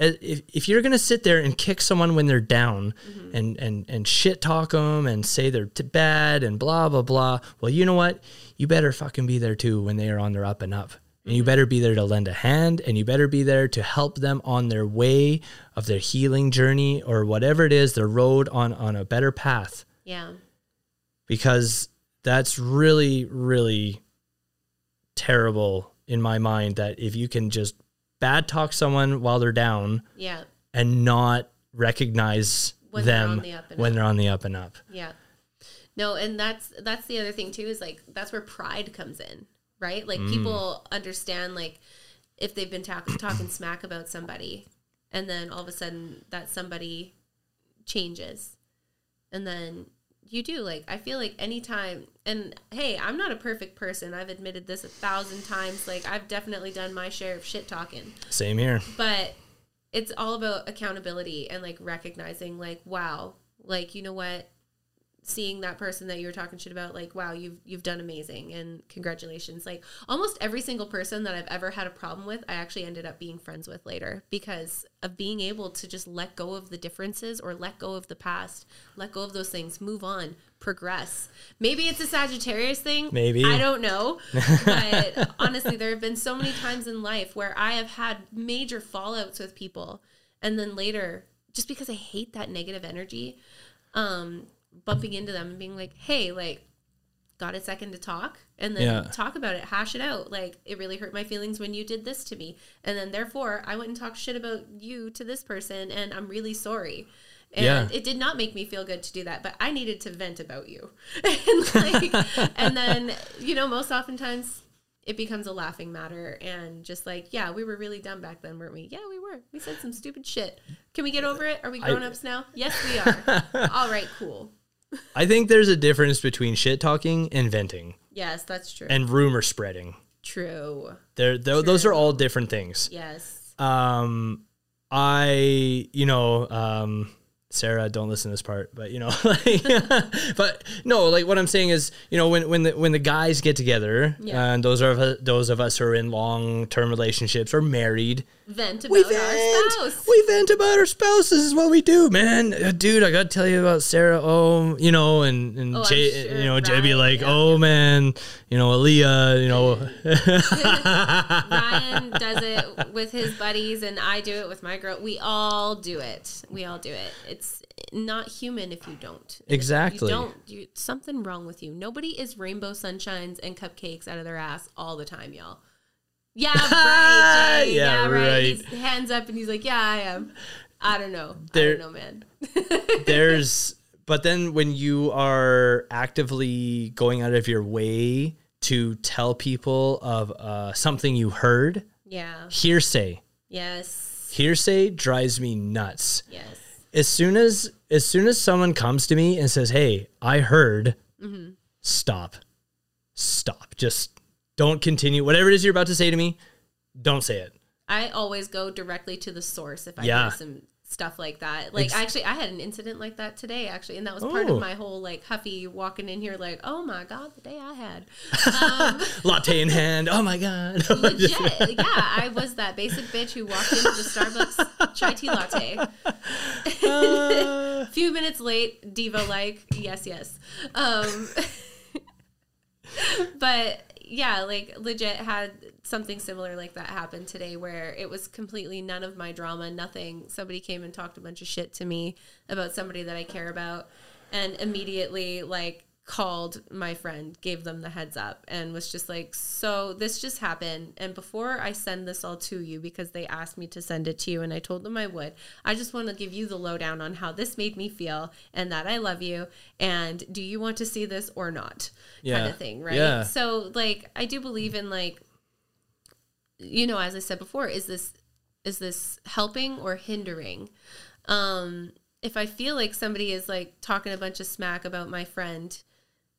uh, if, if you're gonna sit there and kick someone when they're down mm-hmm. and and and shit talk them and say they're t- bad and blah blah blah well you know what you better fucking be there too when they are on their up and up and you better be there to lend a hand and you better be there to help them on their way of their healing journey or whatever it is, their road on, on a better path. Yeah. Because that's really, really terrible in my mind that if you can just bad talk someone while they're down yeah. and not recognize when them they're the when up. they're on the up and up. Yeah. No, and that's that's the other thing too is like that's where pride comes in right? Like mm. people understand like if they've been ta- talking smack about somebody and then all of a sudden that somebody changes. And then you do like i feel like anytime and hey i'm not a perfect person. I've admitted this a thousand times. Like i've definitely done my share of shit talking. Same here. But it's all about accountability and like recognizing like wow like you know what seeing that person that you were talking shit about like wow you've you've done amazing and congratulations. Like almost every single person that I've ever had a problem with I actually ended up being friends with later because of being able to just let go of the differences or let go of the past let go of those things move on progress. Maybe it's a Sagittarius thing. Maybe. I don't know. But honestly there have been so many times in life where I have had major fallouts with people and then later just because I hate that negative energy um bumping into them and being like, hey, like, got a second to talk and then yeah. talk about it, hash it out. Like, it really hurt my feelings when you did this to me. And then, therefore, I went and talked shit about you to this person and I'm really sorry. And yeah. it did not make me feel good to do that, but I needed to vent about you. and like, and then, you know, most oftentimes it becomes a laughing matter and just like, yeah, we were really dumb back then, weren't we? Yeah, we were. We said some stupid shit. Can we get over it? Are we grown ups now? Yes, we are. All right, cool. I think there's a difference between shit talking and venting Yes, that's true. and rumor spreading. true. There, those are all different things. Yes. Um, I, you know, um, Sarah, don't listen to this part, but you know, like, but no, like what I'm saying is, you know, when when the when the guys get together, Yeah. and those are those of us who are in long term relationships or married, Vent about we our vent, spouse. we vent about our spouse. This is what we do, man. Uh, Dude, I gotta tell you about Sarah. Oh, you know, and and Oh, Jay, sure, you know, Jay be like, yeah, oh man, you know, Aaliyah, you know, Ryan does it with his buddies, and I do it with my girl. We all do it. We all do it. It's not human if you don't. And Exactly. You don't. You, something wrong with you. Nobody is rainbow sunshines and cupcakes out of their ass all the time, y'all. Yeah, right. Jay. Yeah, yeah, right. right. He's hands up, and he's like, "Yeah, I am." I don't know. There- I don't know, man. there's but then when you are actively going out of your way to tell people of uh, something you heard Yeah. hearsay Yes. hearsay drives me nuts Yes. as soon as as soon as someone comes to me and says hey i heard stop stop just don't continue whatever it is you're about to say to me don't say it I always go directly to the source if I Yeah. hear some stuff like that. Like actually I had an incident like that today actually and that was part of my whole like huffy walking in here like, "Oh my god, the day I had." latte in hand oh my god Legit. yeah, I was that basic bitch who walked into the Starbucks chai tea latte. A few minutes late, diva like, yes, yes. Um but yeah, like legit had something similar like that happen today where it was completely none of my drama, nothing. Somebody came and talked a bunch of shit to me about somebody that I care about and immediately like called my friend, gave them the heads up and was just like, "So this just happened and before I send this all to you because they asked me to send it to you and I told them I would. I just want to give you the lowdown on how this made me feel and that I love you and do you want to see this or not?" kind of thing, right? Yeah. So like I do believe in like you know, as I said before, is this is this helping or hindering? Um if I feel like somebody is like talking a bunch of smack about my friend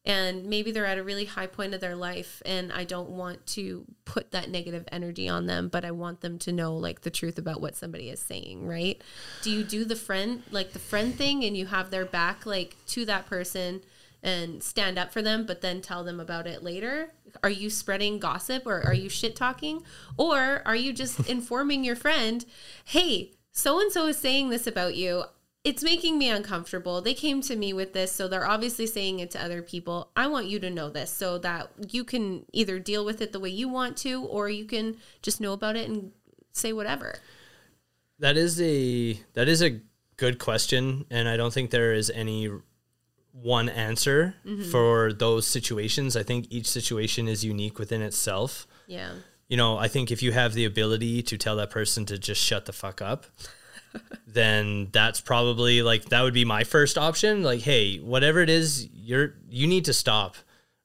and maybe they're at a really high point of their life and I don't want to put that negative energy on them, but I want them to know like the truth about what somebody is saying, right? Do you do the friend like the friend thing and you have their back like to that person and stand up for them but then tell them about it later? Are you spreading gossip or are you shit talking? Or are you just informing your friend, "Hey, so and so is saying this about you it's making me uncomfortable. They came to me with this, so they're obviously saying it to other people. I want you to know this so that you can either deal with it the way you want to, or you can just know about it and say whatever. That is a that is a good question, and I don't think there is any one answer mm-hmm. for those situations. I think each situation is unique within itself. Yeah. You know, I think if you have the ability to tell that person to just shut the fuck up, then that's probably like that would be my first option. Like, hey, whatever it is, you're you need to stop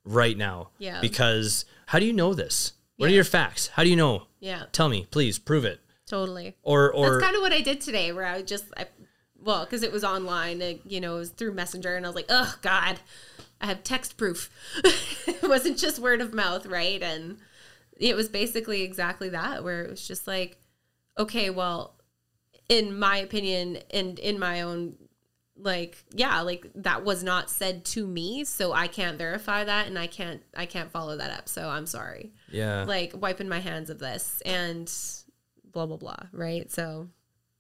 right now. Yeah. Because how do you know this? What are your facts? How do you know? Yeah. Tell me, please, prove it. Totally. Or or That's kind of what I did today, where I just, I, well, because it was online, uh, you know, it was through Messenger, and I was like, oh, God, I have text proof. it wasn't just word of mouth, right? And it was basically exactly that, where it was just like, okay, well, in my opinion, and in my own, like, yeah, like that was not said to me, so I can't verify that, and I can't, I can't follow that up. So I'm sorry yeah. like wiping my hands of this and blah blah blah right so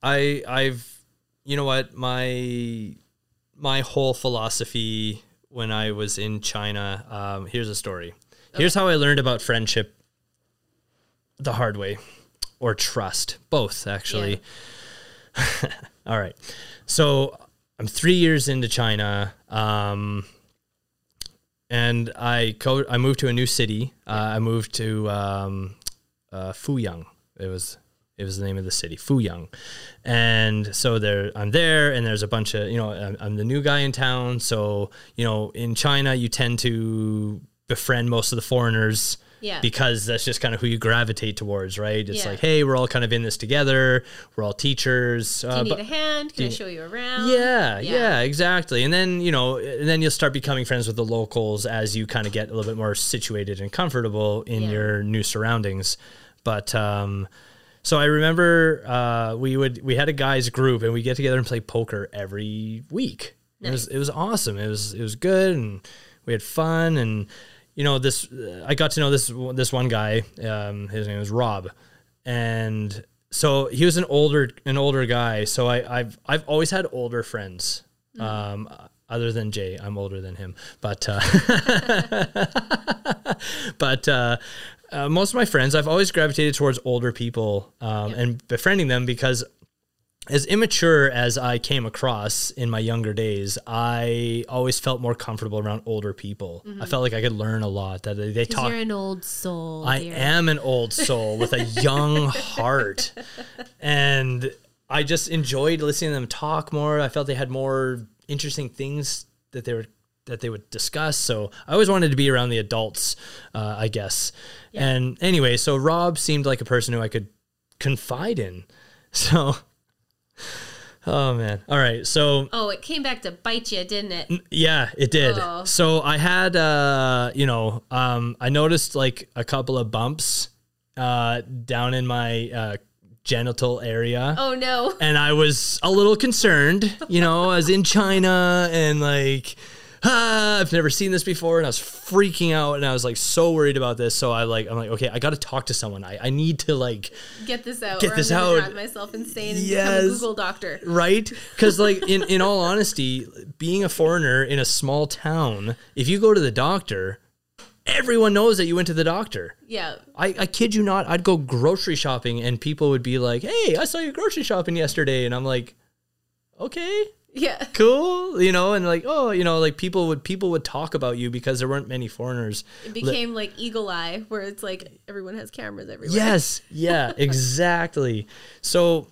I I've you know what my my whole philosophy when I was in China. Um, here's a story. Here's how I learned about friendship the hard way, or trust, both actually. All right, so I'm three years into China. Um, and I co- I moved to a new city. Uh, I moved to um, uh, Fuyang. It was it was the name of the city, Fuyang. And so there, I'm there, and there's a bunch of you know, I'm, I'm the new guy in town. So you know, in China, you tend to befriend most of the foreigners Yeah. Because that's just kind of who you gravitate towards, right? It's Yeah. like, hey, we're all kind of in this together. We're all teachers. Do uh, you need but- a hand? Can I show you around? yeah, yeah, exactly. And then, you know, and then you'll start becoming friends with the locals as you kind of get a little bit more situated and comfortable in Yeah. your new surroundings. But um so I remember uh we would we had a guys group and we get together and play poker every week. It was it was awesome. It was it was good and we had fun and you know this I got to know this this one guy um his name was Rob. And so he was an older an older guy. So I I've I've always had older friends um other than Jay. I'm older than him. But uh but uh uh, most of my friends, I've always gravitated towards older people um, and befriending them because as immature as I came across in my younger days, I always felt more comfortable around older people. I felt like I could learn a lot. That they, they talk. you're an old soul. I dear. am an old soul with a young heart, and I just enjoyed listening to them talk more. I felt they had more interesting things that they were that they would discuss. So I always wanted to be around the adults, uh, I guess. And anyway, so Rob seemed like a person who I could confide in. So, oh man, all right. So Oh, it came back to bite you, didn't it? yeah, it did. Oh. So I had, uh, you know, um, I noticed like a couple of bumps uh, down in my uh, genital area. Oh no. And I was a little concerned, you know, I was in China and like, ah, I've never seen this before. And I was freaking out and I was like so worried about this. So I like, I'm like, okay, I got to talk to someone. I, I need to like, Get this out. Get or this out. drive myself insane and Yes. become a Google doctor. right? Because like in in all honesty, being a foreigner in a small town, if you go to the doctor, everyone knows that you went to the doctor. Yeah. I, I kid you not, I'd go grocery shopping and people would be like, "Hey, I saw you grocery shopping yesterday," and I'm like, "Okay." Yeah. Cool, you know, and like, oh, you know, like people would people would talk about you because there weren't many foreigners. It became like Eagle Eye, where it's like everyone has cameras everywhere. Yes, yeah, exactly. So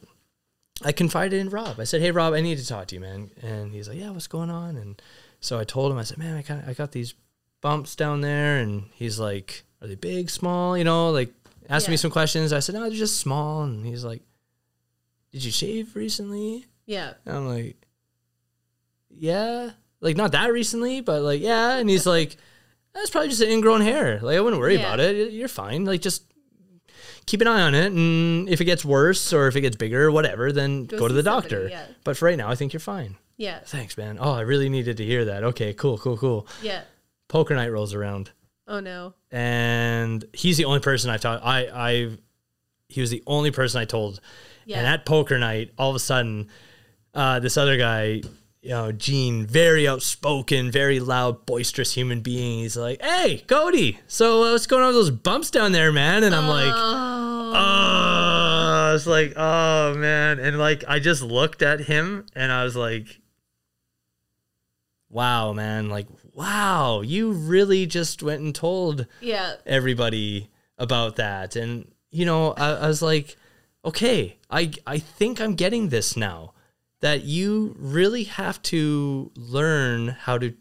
I confided in Rob. I said, "Hey, Rob, I need to talk to you, man." And he's like, "Yeah, what's going on?" And so I told him, I said, "Man, I kind of I got these bumps down there," and he's like, "Are they big, small?" You know, like asking me some questions. I said, "No, they're just small." And he's like, "Did you shave recently?" Yeah. And I'm like, "Yeah, like not that recently, but like yeah." And he's like, "That's probably just an ingrown hair. Like I wouldn't worry Yeah. about it. You're fine. Like just." Keep an eye on it, and if it gets worse or if it gets bigger or whatever, then go, Go to the somebody, doctor. yeah. But for right now, I think you're fine. Yeah. Thanks, man. Oh, I really needed to hear that. Okay, cool, cool, cool. Yeah. Poker night rolls around, Oh no. and he's the only person I've talked. I, I, he was the only person I told. Yeah. And at poker night, all of a sudden, uh, this other guy, you know, Gene, very outspoken, very loud, boisterous human being. He's like, "Hey, Cody, so uh, what's going on with those bumps down there, man?" And I'm like, oh. oh, it's like, oh man. And like, I just looked at him and I was like, wow, man. Like, wow, you really just went and told Yeah. everybody about that. And, you know, I, I was like, okay, I, I think I'm getting this now that you really have to learn how to,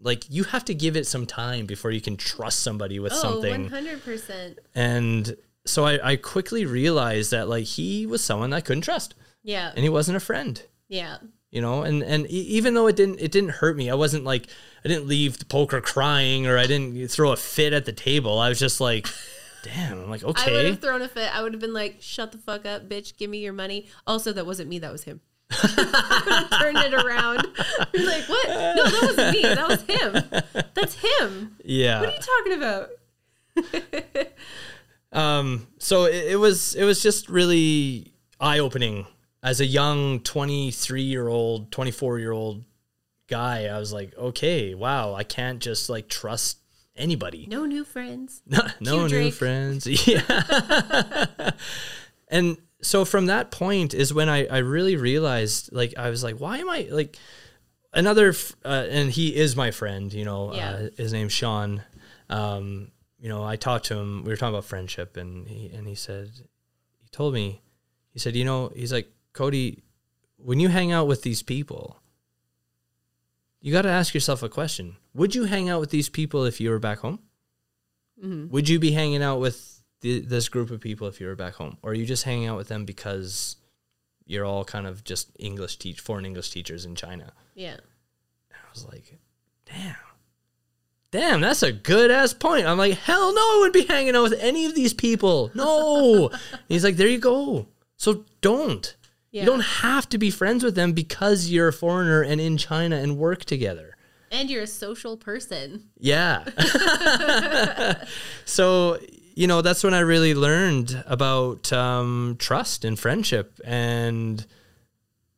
like, you have to give it some time before you can trust somebody with Oh, something. 100%. And so I, I quickly realized that like he was someone I couldn't trust Yeah. and he wasn't a friend, Yeah. you know, and, and even though it didn't, it didn't hurt me. I wasn't like, I didn't leave the poker crying or I didn't throw a fit at the table. I was just like, damn, I'm like, okay I would have thrown a fit. I would have been like, shut the fuck up, bitch. Give me your money. Also, that wasn't me. That was him. Turned it around. You're like, what? No, that wasn't me. That was him. That's him. yeah. What are you talking about? Um, so it, it was, it was just really eye opening as a young 23 year old, 24 year old guy. I was like, okay, wow, I can't just like trust anybody. No new friends. no Cue new friends. Yeah. and so from that point is when I, I really realized, like, I was like, why am I like another, uh, and he is my friend, you know, Yeah. uh, his name's Sean. Um, you know, I talked to him, we were talking about friendship and he, and he said, he told me, he said, you know, he's like, Cody, when you hang out with these people, you got to ask yourself a question. Would you hang out with these people if you were back home? would you be hanging out with the, this group of people if you were back home, or are you just hanging out with them because you're all kind of just English teach foreign English teachers in China? Yeah. I was like, damn. Damn, that's a good ass point. I'm like, hell no, I wouldn't be hanging out with any of these people. No. He's like, there you go. So don't. Yeah. You don't have to be friends with them because you're a foreigner and in China and work together. And you're a social person. Yeah. so, you know, that's when I really learned about um, trust and friendship and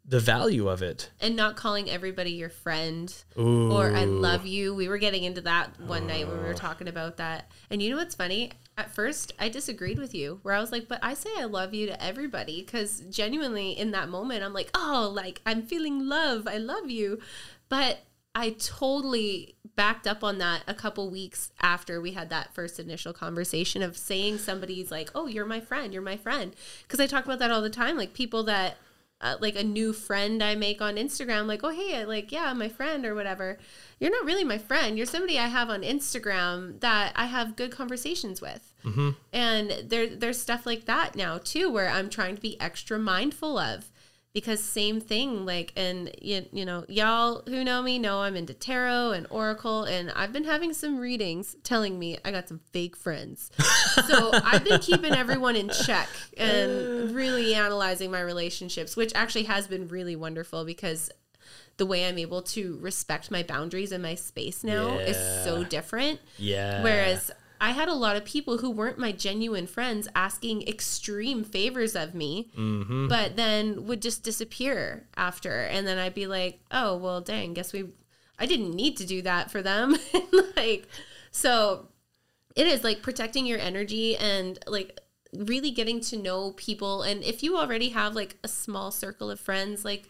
the value of it. And not calling everybody your friend Ooh. or I love you. We were getting into that one night when we were talking about that. And you know what's funny? At first, I disagreed with you, where I was like, but I say I love you to everybody because genuinely in that moment, I'm like, oh, like I'm feeling love. I love you. But I totally backed up on that a couple weeks after we had that first initial conversation of saying somebody's like, oh, you're my friend. You're my friend. Because I talk about that all the time. Like people that, uh, like a new friend I make on Instagram, like, oh, hey, I like, yeah, my friend or whatever. You're not really my friend. You're somebody I have on Instagram that I have good conversations with. And there, there's stuff like that now too, where I'm trying to be extra mindful of because same thing like and you, you know y'all who know me know i'm into tarot and oracle and i've been having some readings telling me i got some fake friends. So i've been keeping everyone in check and really analyzing my relationships which actually has been really wonderful because the way i'm able to respect my boundaries and my space now is so different. Yeah. Whereas I had a lot of people who weren't my genuine friends asking extreme favors of me, Mm-hmm. but then would just disappear after. And then I'd be like, oh, well, dang, guess we, I didn't need to do that for them. like, so it is like protecting your energy and like really getting to know people. And if you already have like a small circle of friends, like,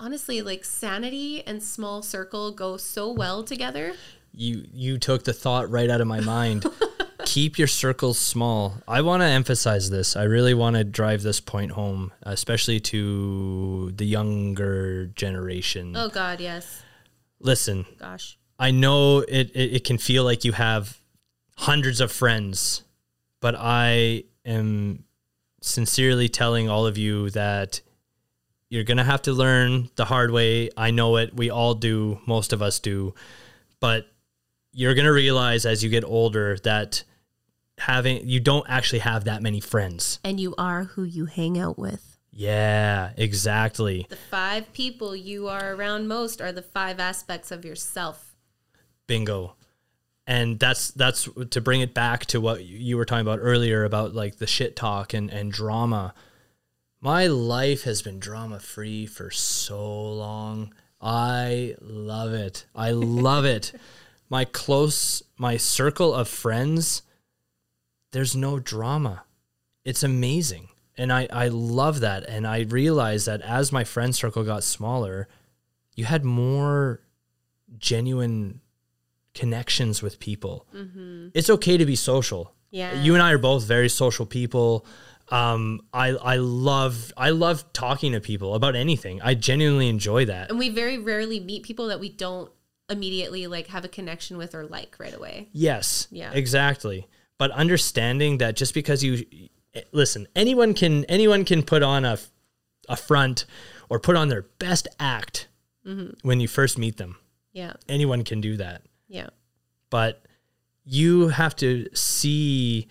honestly, like sanity and small circle go so well together. You you took the thought right out of my mind. Keep your circles small. I want to emphasize this. I really want to drive this point home, especially to the younger generation. Oh, God, yes. Listen, Gosh. I know it, it, it can feel like you have hundreds of friends, but I am sincerely telling all of you that you're going to have to learn the hard way. I know it. We all do. Most of us do. But you're going to realize as you get older that having, you don't actually have that many friends. And you are who you hang out with. Yeah, exactly. The five people you are around most are the five aspects of yourself. bingo and that's that's to bring it back to what you were talking about earlier about like the shit talk and and drama my life has been drama free for so long i love it i love it my close my circle of friends there's no drama it's amazing and i i love that and i realized that as my friend circle got smaller you had more genuine connections with people. It's okay to be social. Yeah. You and I are both very social people. Um, I I love I love talking to people about anything. I genuinely enjoy that. And we very rarely meet people that we don't immediately like have a connection with or like right away. Yes. Yeah. Exactly. But understanding that just because you eh, listen, anyone can anyone can put on a a front or put on their best act mm-hmm. when you first meet them. Yeah. Anyone can do that. Yeah. but you have to see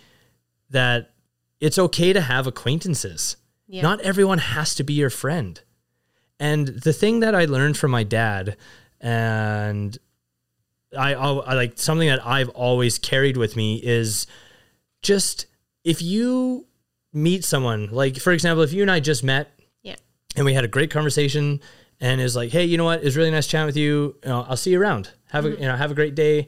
that it's okay to have acquaintances. Yeah. Not everyone has to be your friend. And the thing that I learned from my dad, and I, I, like something that I've always carried with me is just if you meet someone, like for example, if you and I just met Yeah. and we had a great conversation and is like, hey, you know what? It's really nice chatting with you. you know, I'll see you around. Have a mm-hmm. you know, have a great day.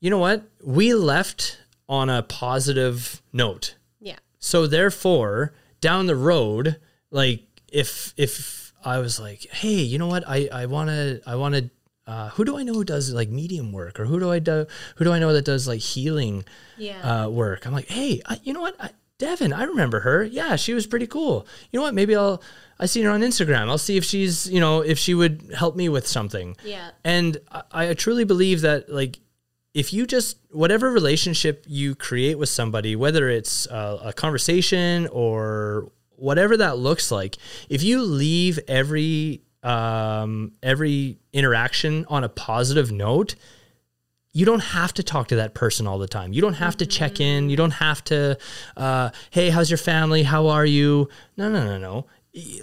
You know what? We left on a positive note. Yeah. So therefore, down the road, like if if I was like, hey, you know what? I I want to I want to uh, who do I know who does like medium work or who do I do who do I know that does like healing Yeah. uh, work. I'm like, hey, I, you know what? I, Devin, I remember her. Yeah, she was pretty cool. You know what? Maybe I'll. I seen her on Instagram. I'll see if she's, you know, if she would help me with something. yeah. And I, I truly believe that, like, if you just whatever relationship you create with somebody, whether it's a, a conversation or whatever that looks like, if you leave every um, every interaction on a positive note, you don't have to talk to that person all the time. You don't have to check in. You don't have to, uh, hey, how's your family? How are you? No, no, no, no.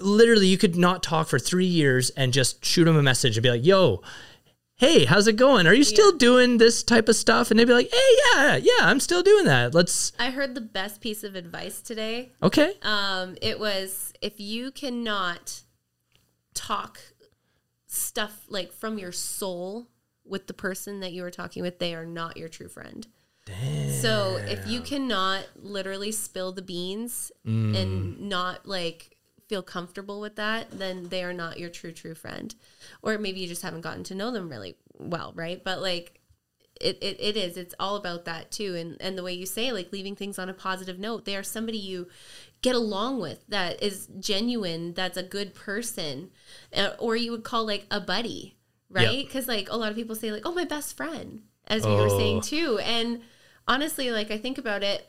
Literally, you could not talk for three years and just shoot them a message and be like, yo, hey, how's it going? Are you still doing this type of stuff? And they'd be like, hey, yeah, yeah, I'm still doing that. Let's, I heard the best piece of advice today. okay. Um, it was if you cannot talk stuff like from your soul with the person that you are talking with, they are not your true friend. Damn. So if you cannot literally spill the beans and not like feel comfortable with that, then they are not your true true friend. Or maybe you just haven't gotten to know them really well, right? But like it, it, it is it's all about that too and and the way you say like leaving things on a positive note they are somebody you get along with that is genuine that's a good person uh, or you would call like a buddy right because like a lot of people say like oh my best friend as we were Oh. saying too and honestly like i think about it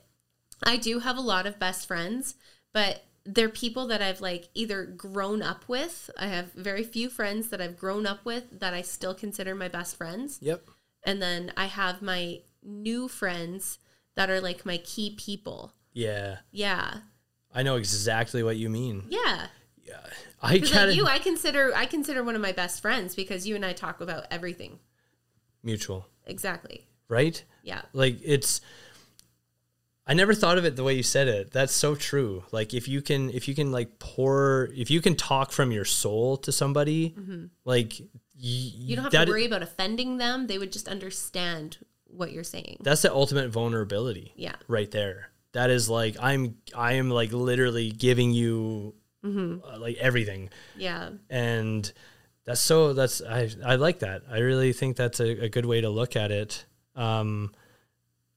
i do have a lot of best friends but they're people that i've like either grown up with i have very few friends that i've grown up with that i still consider my best friends Yep. and then I have my new friends that are like my key people. Yeah. Yeah, I know exactly what you mean. yeah. Yeah. I like you, I consider I consider one of my best friends because you and I talk about everything. Mutual, Exactly. right? Yeah. like it's i never thought of it the way you said it that's so true like if you can if you can like pour if you can talk from your soul to somebody like y- You don't have that- to worry about offending them. They would just understand what you're saying. that's the ultimate vulnerability Yeah. right there that is like i'm i am like literally giving you uh, like everything Yeah. and that's so that's i i like that i really think that's a, a good way to look at it um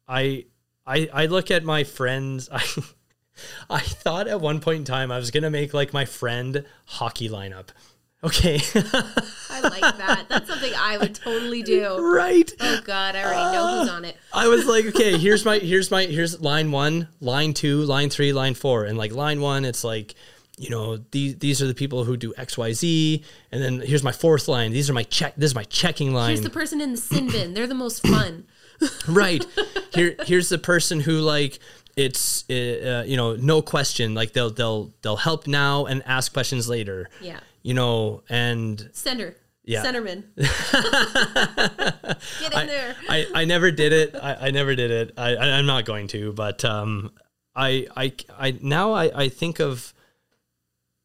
i i i look at my friends i i thought at one point in time i was gonna make like my friend hockey lineup okay I like that. That's something I would totally do. right Oh God, I already know who's on it. I was like, okay, here's my here's my here's line one, line two, line three, line four, and like line one, it's like, you know, these these are the people who do X Y Z, and then here's my fourth line. These are my check. This is my checking line. Here's the person in the sin bin. They're the most fun. Right here. Here's the person who like it's uh, you know no question like they'll they'll they'll help now and ask questions later. Yeah. You know, and Center. Yeah. Centerman. Get in there. I, I never did it. I, I never did it. I, I I'm not going to, but um, I I I now I, I think of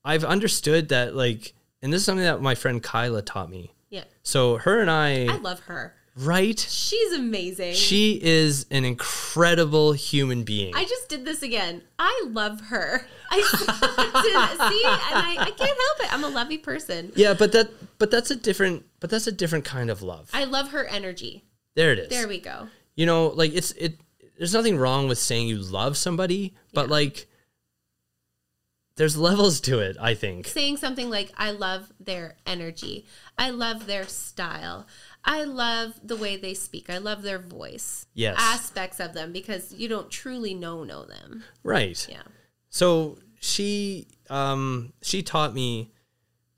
I've understood that like, and this is something that my friend Kyla taught me. Yeah. So her and I, I love her. Right? She's amazing. She is an incredible human being. I just did this again. I love her. I did, see, and I, I can't help it. I'm a lovey person. yeah, but that but that's a different but that's a different kind of love. I love her energy. there it is. There we go. you know, like it's it. There's nothing wrong with saying you love somebody, but Yeah. like, there's levels to it. I think. Saying something like, I love their energy. I love their style. I love the way they speak. I love their voice. Yes. Aspects of them because you don't truly know know them. Right. Yeah. So she um she taught me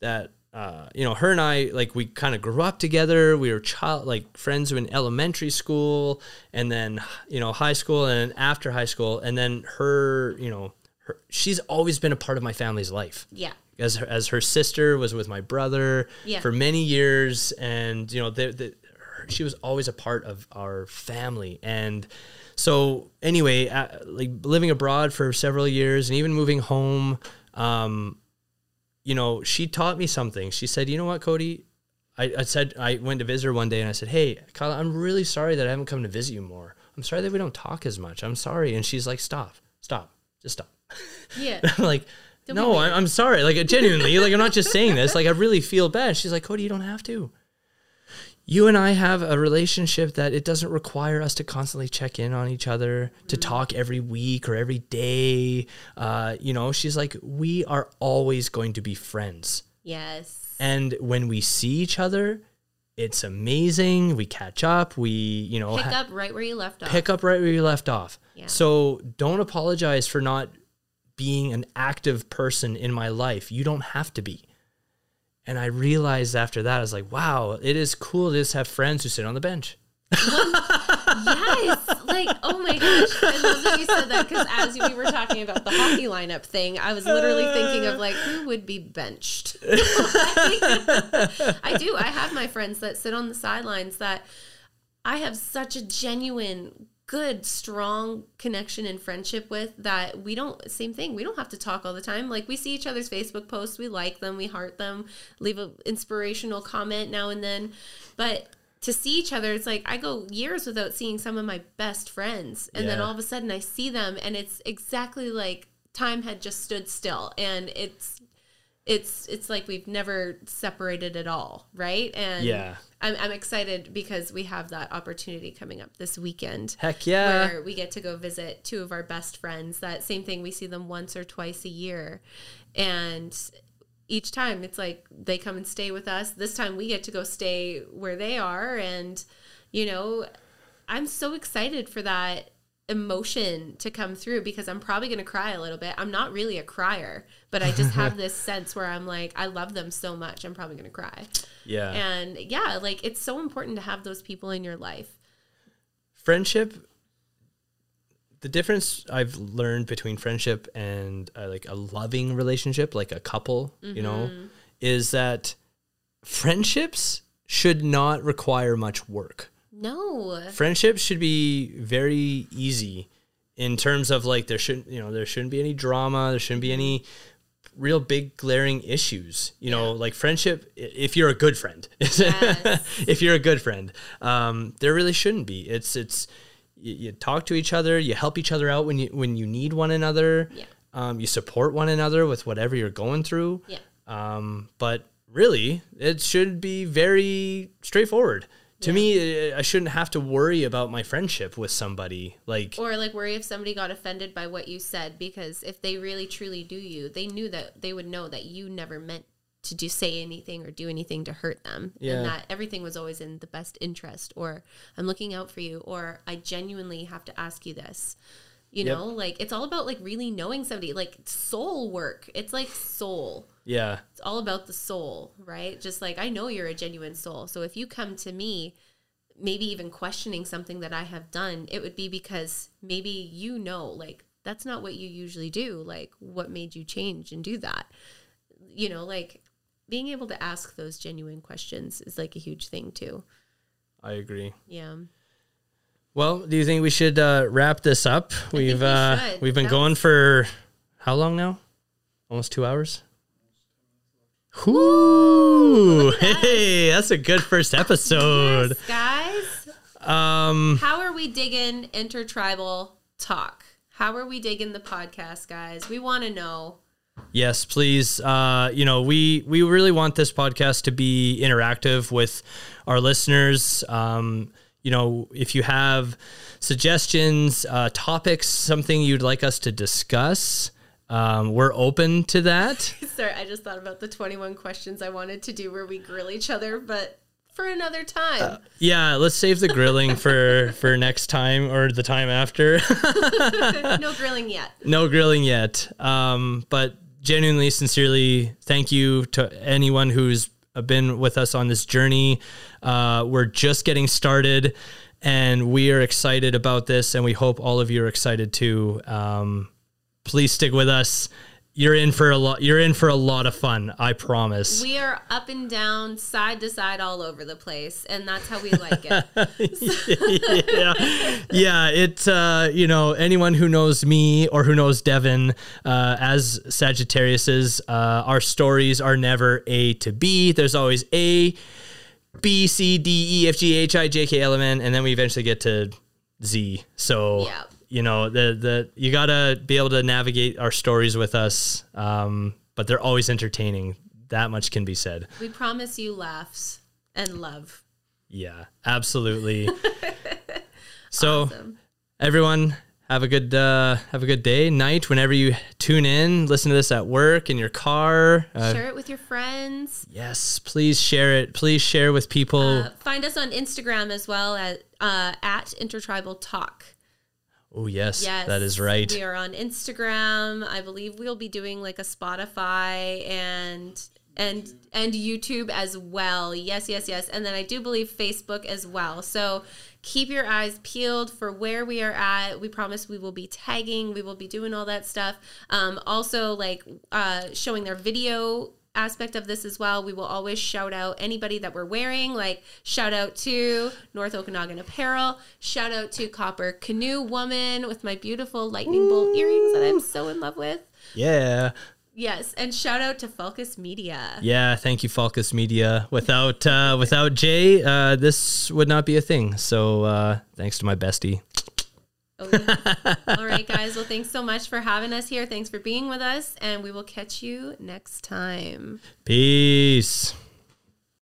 that uh you know her and I like we kind of grew up together. We were child like friends in elementary school and then you know high school and after high school and then her you know her, she's always been a part of my family's life. Yeah. as her, as her sister was with my brother Yeah. for many years, and you know, the, the, her- she was always a part of our family. And so, anyway, uh, like living abroad for several years, and even moving home, um, you know, she taught me something. She said, "You know what, Cody." I, I said I went to visit her one day and I said, "Hey, Kyle, I'm really sorry that I haven't come to visit you more. I'm sorry that we don't talk as much. I'm sorry." And she's like, "Stop, stop, just stop." Yeah. Like, Don't no, I'm. I'm sorry. Like, genuinely, like, I'm not just saying this. Like, I really feel bad. She's like, Cody, you don't have to. You and I have a relationship that it doesn't require us to constantly check in on each other, to talk every week or every day. Uh, you know, she's like, we are always going to be friends. yes. And when we see each other, it's amazing. We catch up. We, you know, Pick ha- up right where you left off. pick up right where you left off. Yeah. So don't apologize for not being an active person in my life. You don't have to be. And I realized after that, I was like, wow, it is cool to just have friends who sit on the bench. yes. Like, oh my gosh. I love that you said that because as we were talking about the hockey lineup thing, I was literally thinking of like, who would be benched? I do. I have my friends that sit on the sidelines that I have such a genuine, good, strong connection and friendship with that we don't, same thing. We don't have to talk all the time. Like, we see each other's Facebook posts, we like them, we heart them, leave an inspirational comment now and then. But to see each other, it's like I go years without seeing some of my best friends. And then all of a sudden I see them and it's exactly like time had just stood still. And it's, it's it's like we've never separated at all, right? And Yeah. I'm, I'm excited because we have that opportunity coming up this weekend Heck yeah. where we get to go visit two of our best friends. That same thing, we see them once or twice a year. And each time it's like they come and stay with us. This time we get to go stay where they are. And, you know, I'm so excited for that emotion to come through because I'm probably going to cry a little bit. I'm not really a crier, but I just have this sense where I'm like, I love them so much. I'm probably going to cry. yeah. And yeah, like it's so important to have those people in your life. friendship the difference i've learned between friendship and uh, like a loving relationship like a couple you know is that friendships should not require much work No. friendships should be very easy in terms of like there shouldn't you know there shouldn't be any drama there shouldn't be any real big glaring issues you know like friendship if you're a good friend if you're a good friend um, there really shouldn't be it's it's you, you talk to each other you help each other out when you when you need one another Yeah. um, you support one another with whatever you're going through Yeah. um, but really, it should be very straightforward. To me, I shouldn't have to worry about my friendship with somebody. Like, Or like worry if somebody got offended by what you said because if they really truly do you, they knew that they would know that you never meant to do say anything or do anything to hurt them Yeah. and that everything was always in the best interest or I'm looking out for you or I genuinely have to ask you this. You Yep. know, like it's all about like really knowing somebody, like soul work. It's like soul. yeah, It's all about the soul, right? Just like I know you're a genuine soul. So if you come to me, maybe even questioning something that I have done, it would be because maybe you know, like, that's not what you usually do. Like, what made you change and do that? You know, like being able to ask those genuine questions is like a huge thing, too. I agree. Yeah. Well, do you think we should uh, wrap this up? We've we uh, we've been That going was- for how long now? Almost two hours. Whoo! Hey, that's a good first episode. Yes, guys. Um, How are we digging intertribal talk? How are we digging the podcast, guys? We want to know. Yes, please. Uh, you know, we we really want this podcast to be interactive with our listeners. Um, you know, if you have suggestions, uh, topics, something you'd like us to discuss, um, we're open to that. Sorry, I just thought about the 21 questions I wanted to do where we grill each other, but for another time. Yeah, let's save the grilling for for next time or the time after. no grilling yet. no grilling yet. Um, but genuinely, sincerely, thank you to anyone who's been with us on this journey. Uh, we're just getting started, and we are excited about this, and we hope all of you are excited too. Um, please stick with us. You're in for a lot. You're in for a lot of fun. I promise. We are up and down, side to side, all over the place, and that's how we like it. yeah, yeah. It uh, you know anyone who knows me or who knows Devin uh, as Sagittarius's, uh, our stories are never A to B. There's always A, B, C, D, E, F, G, H, I, J, K, L, M, N, and then we eventually get to Z. So Yeah. You know the the you gotta be able to navigate our stories with us, um, but they're always entertaining. That much can be said. we promise you laughs and love. Yeah, absolutely. so, everyone, have a good uh, have a good day, night, whenever you tune in. Listen to this at work in your car. Uh, Share it with your friends. yes, please share it. Please share with people. Uh, find us on Instagram as well at uh, at Intertribal Talk. Oh yes, Yes, that is right. We are on Instagram. I believe we'll be doing like a Spotify and and and YouTube as well. Yes, yes, yes. And then I do believe Facebook as well. So keep your eyes peeled for where we are at. We promise we will be tagging. We will be doing all that stuff. Um, also, like uh, showing their video aspect of this as well. We will always shout out anybody that we're wearing, like shout out to North Okanagan Apparel, shout out to Copper Canoe Woman with my beautiful lightning bolt earrings that I'm so in love with. yeah. Yes, and shout out to Focus Media. Yeah, thank you, Falcus Media. Without uh, without Jay, uh, this would not be a thing. So uh, thanks to my bestie. Oh. All right, guys. Well, thanks so much for having us here. Thanks for being with us, and we will catch you next time. Peace.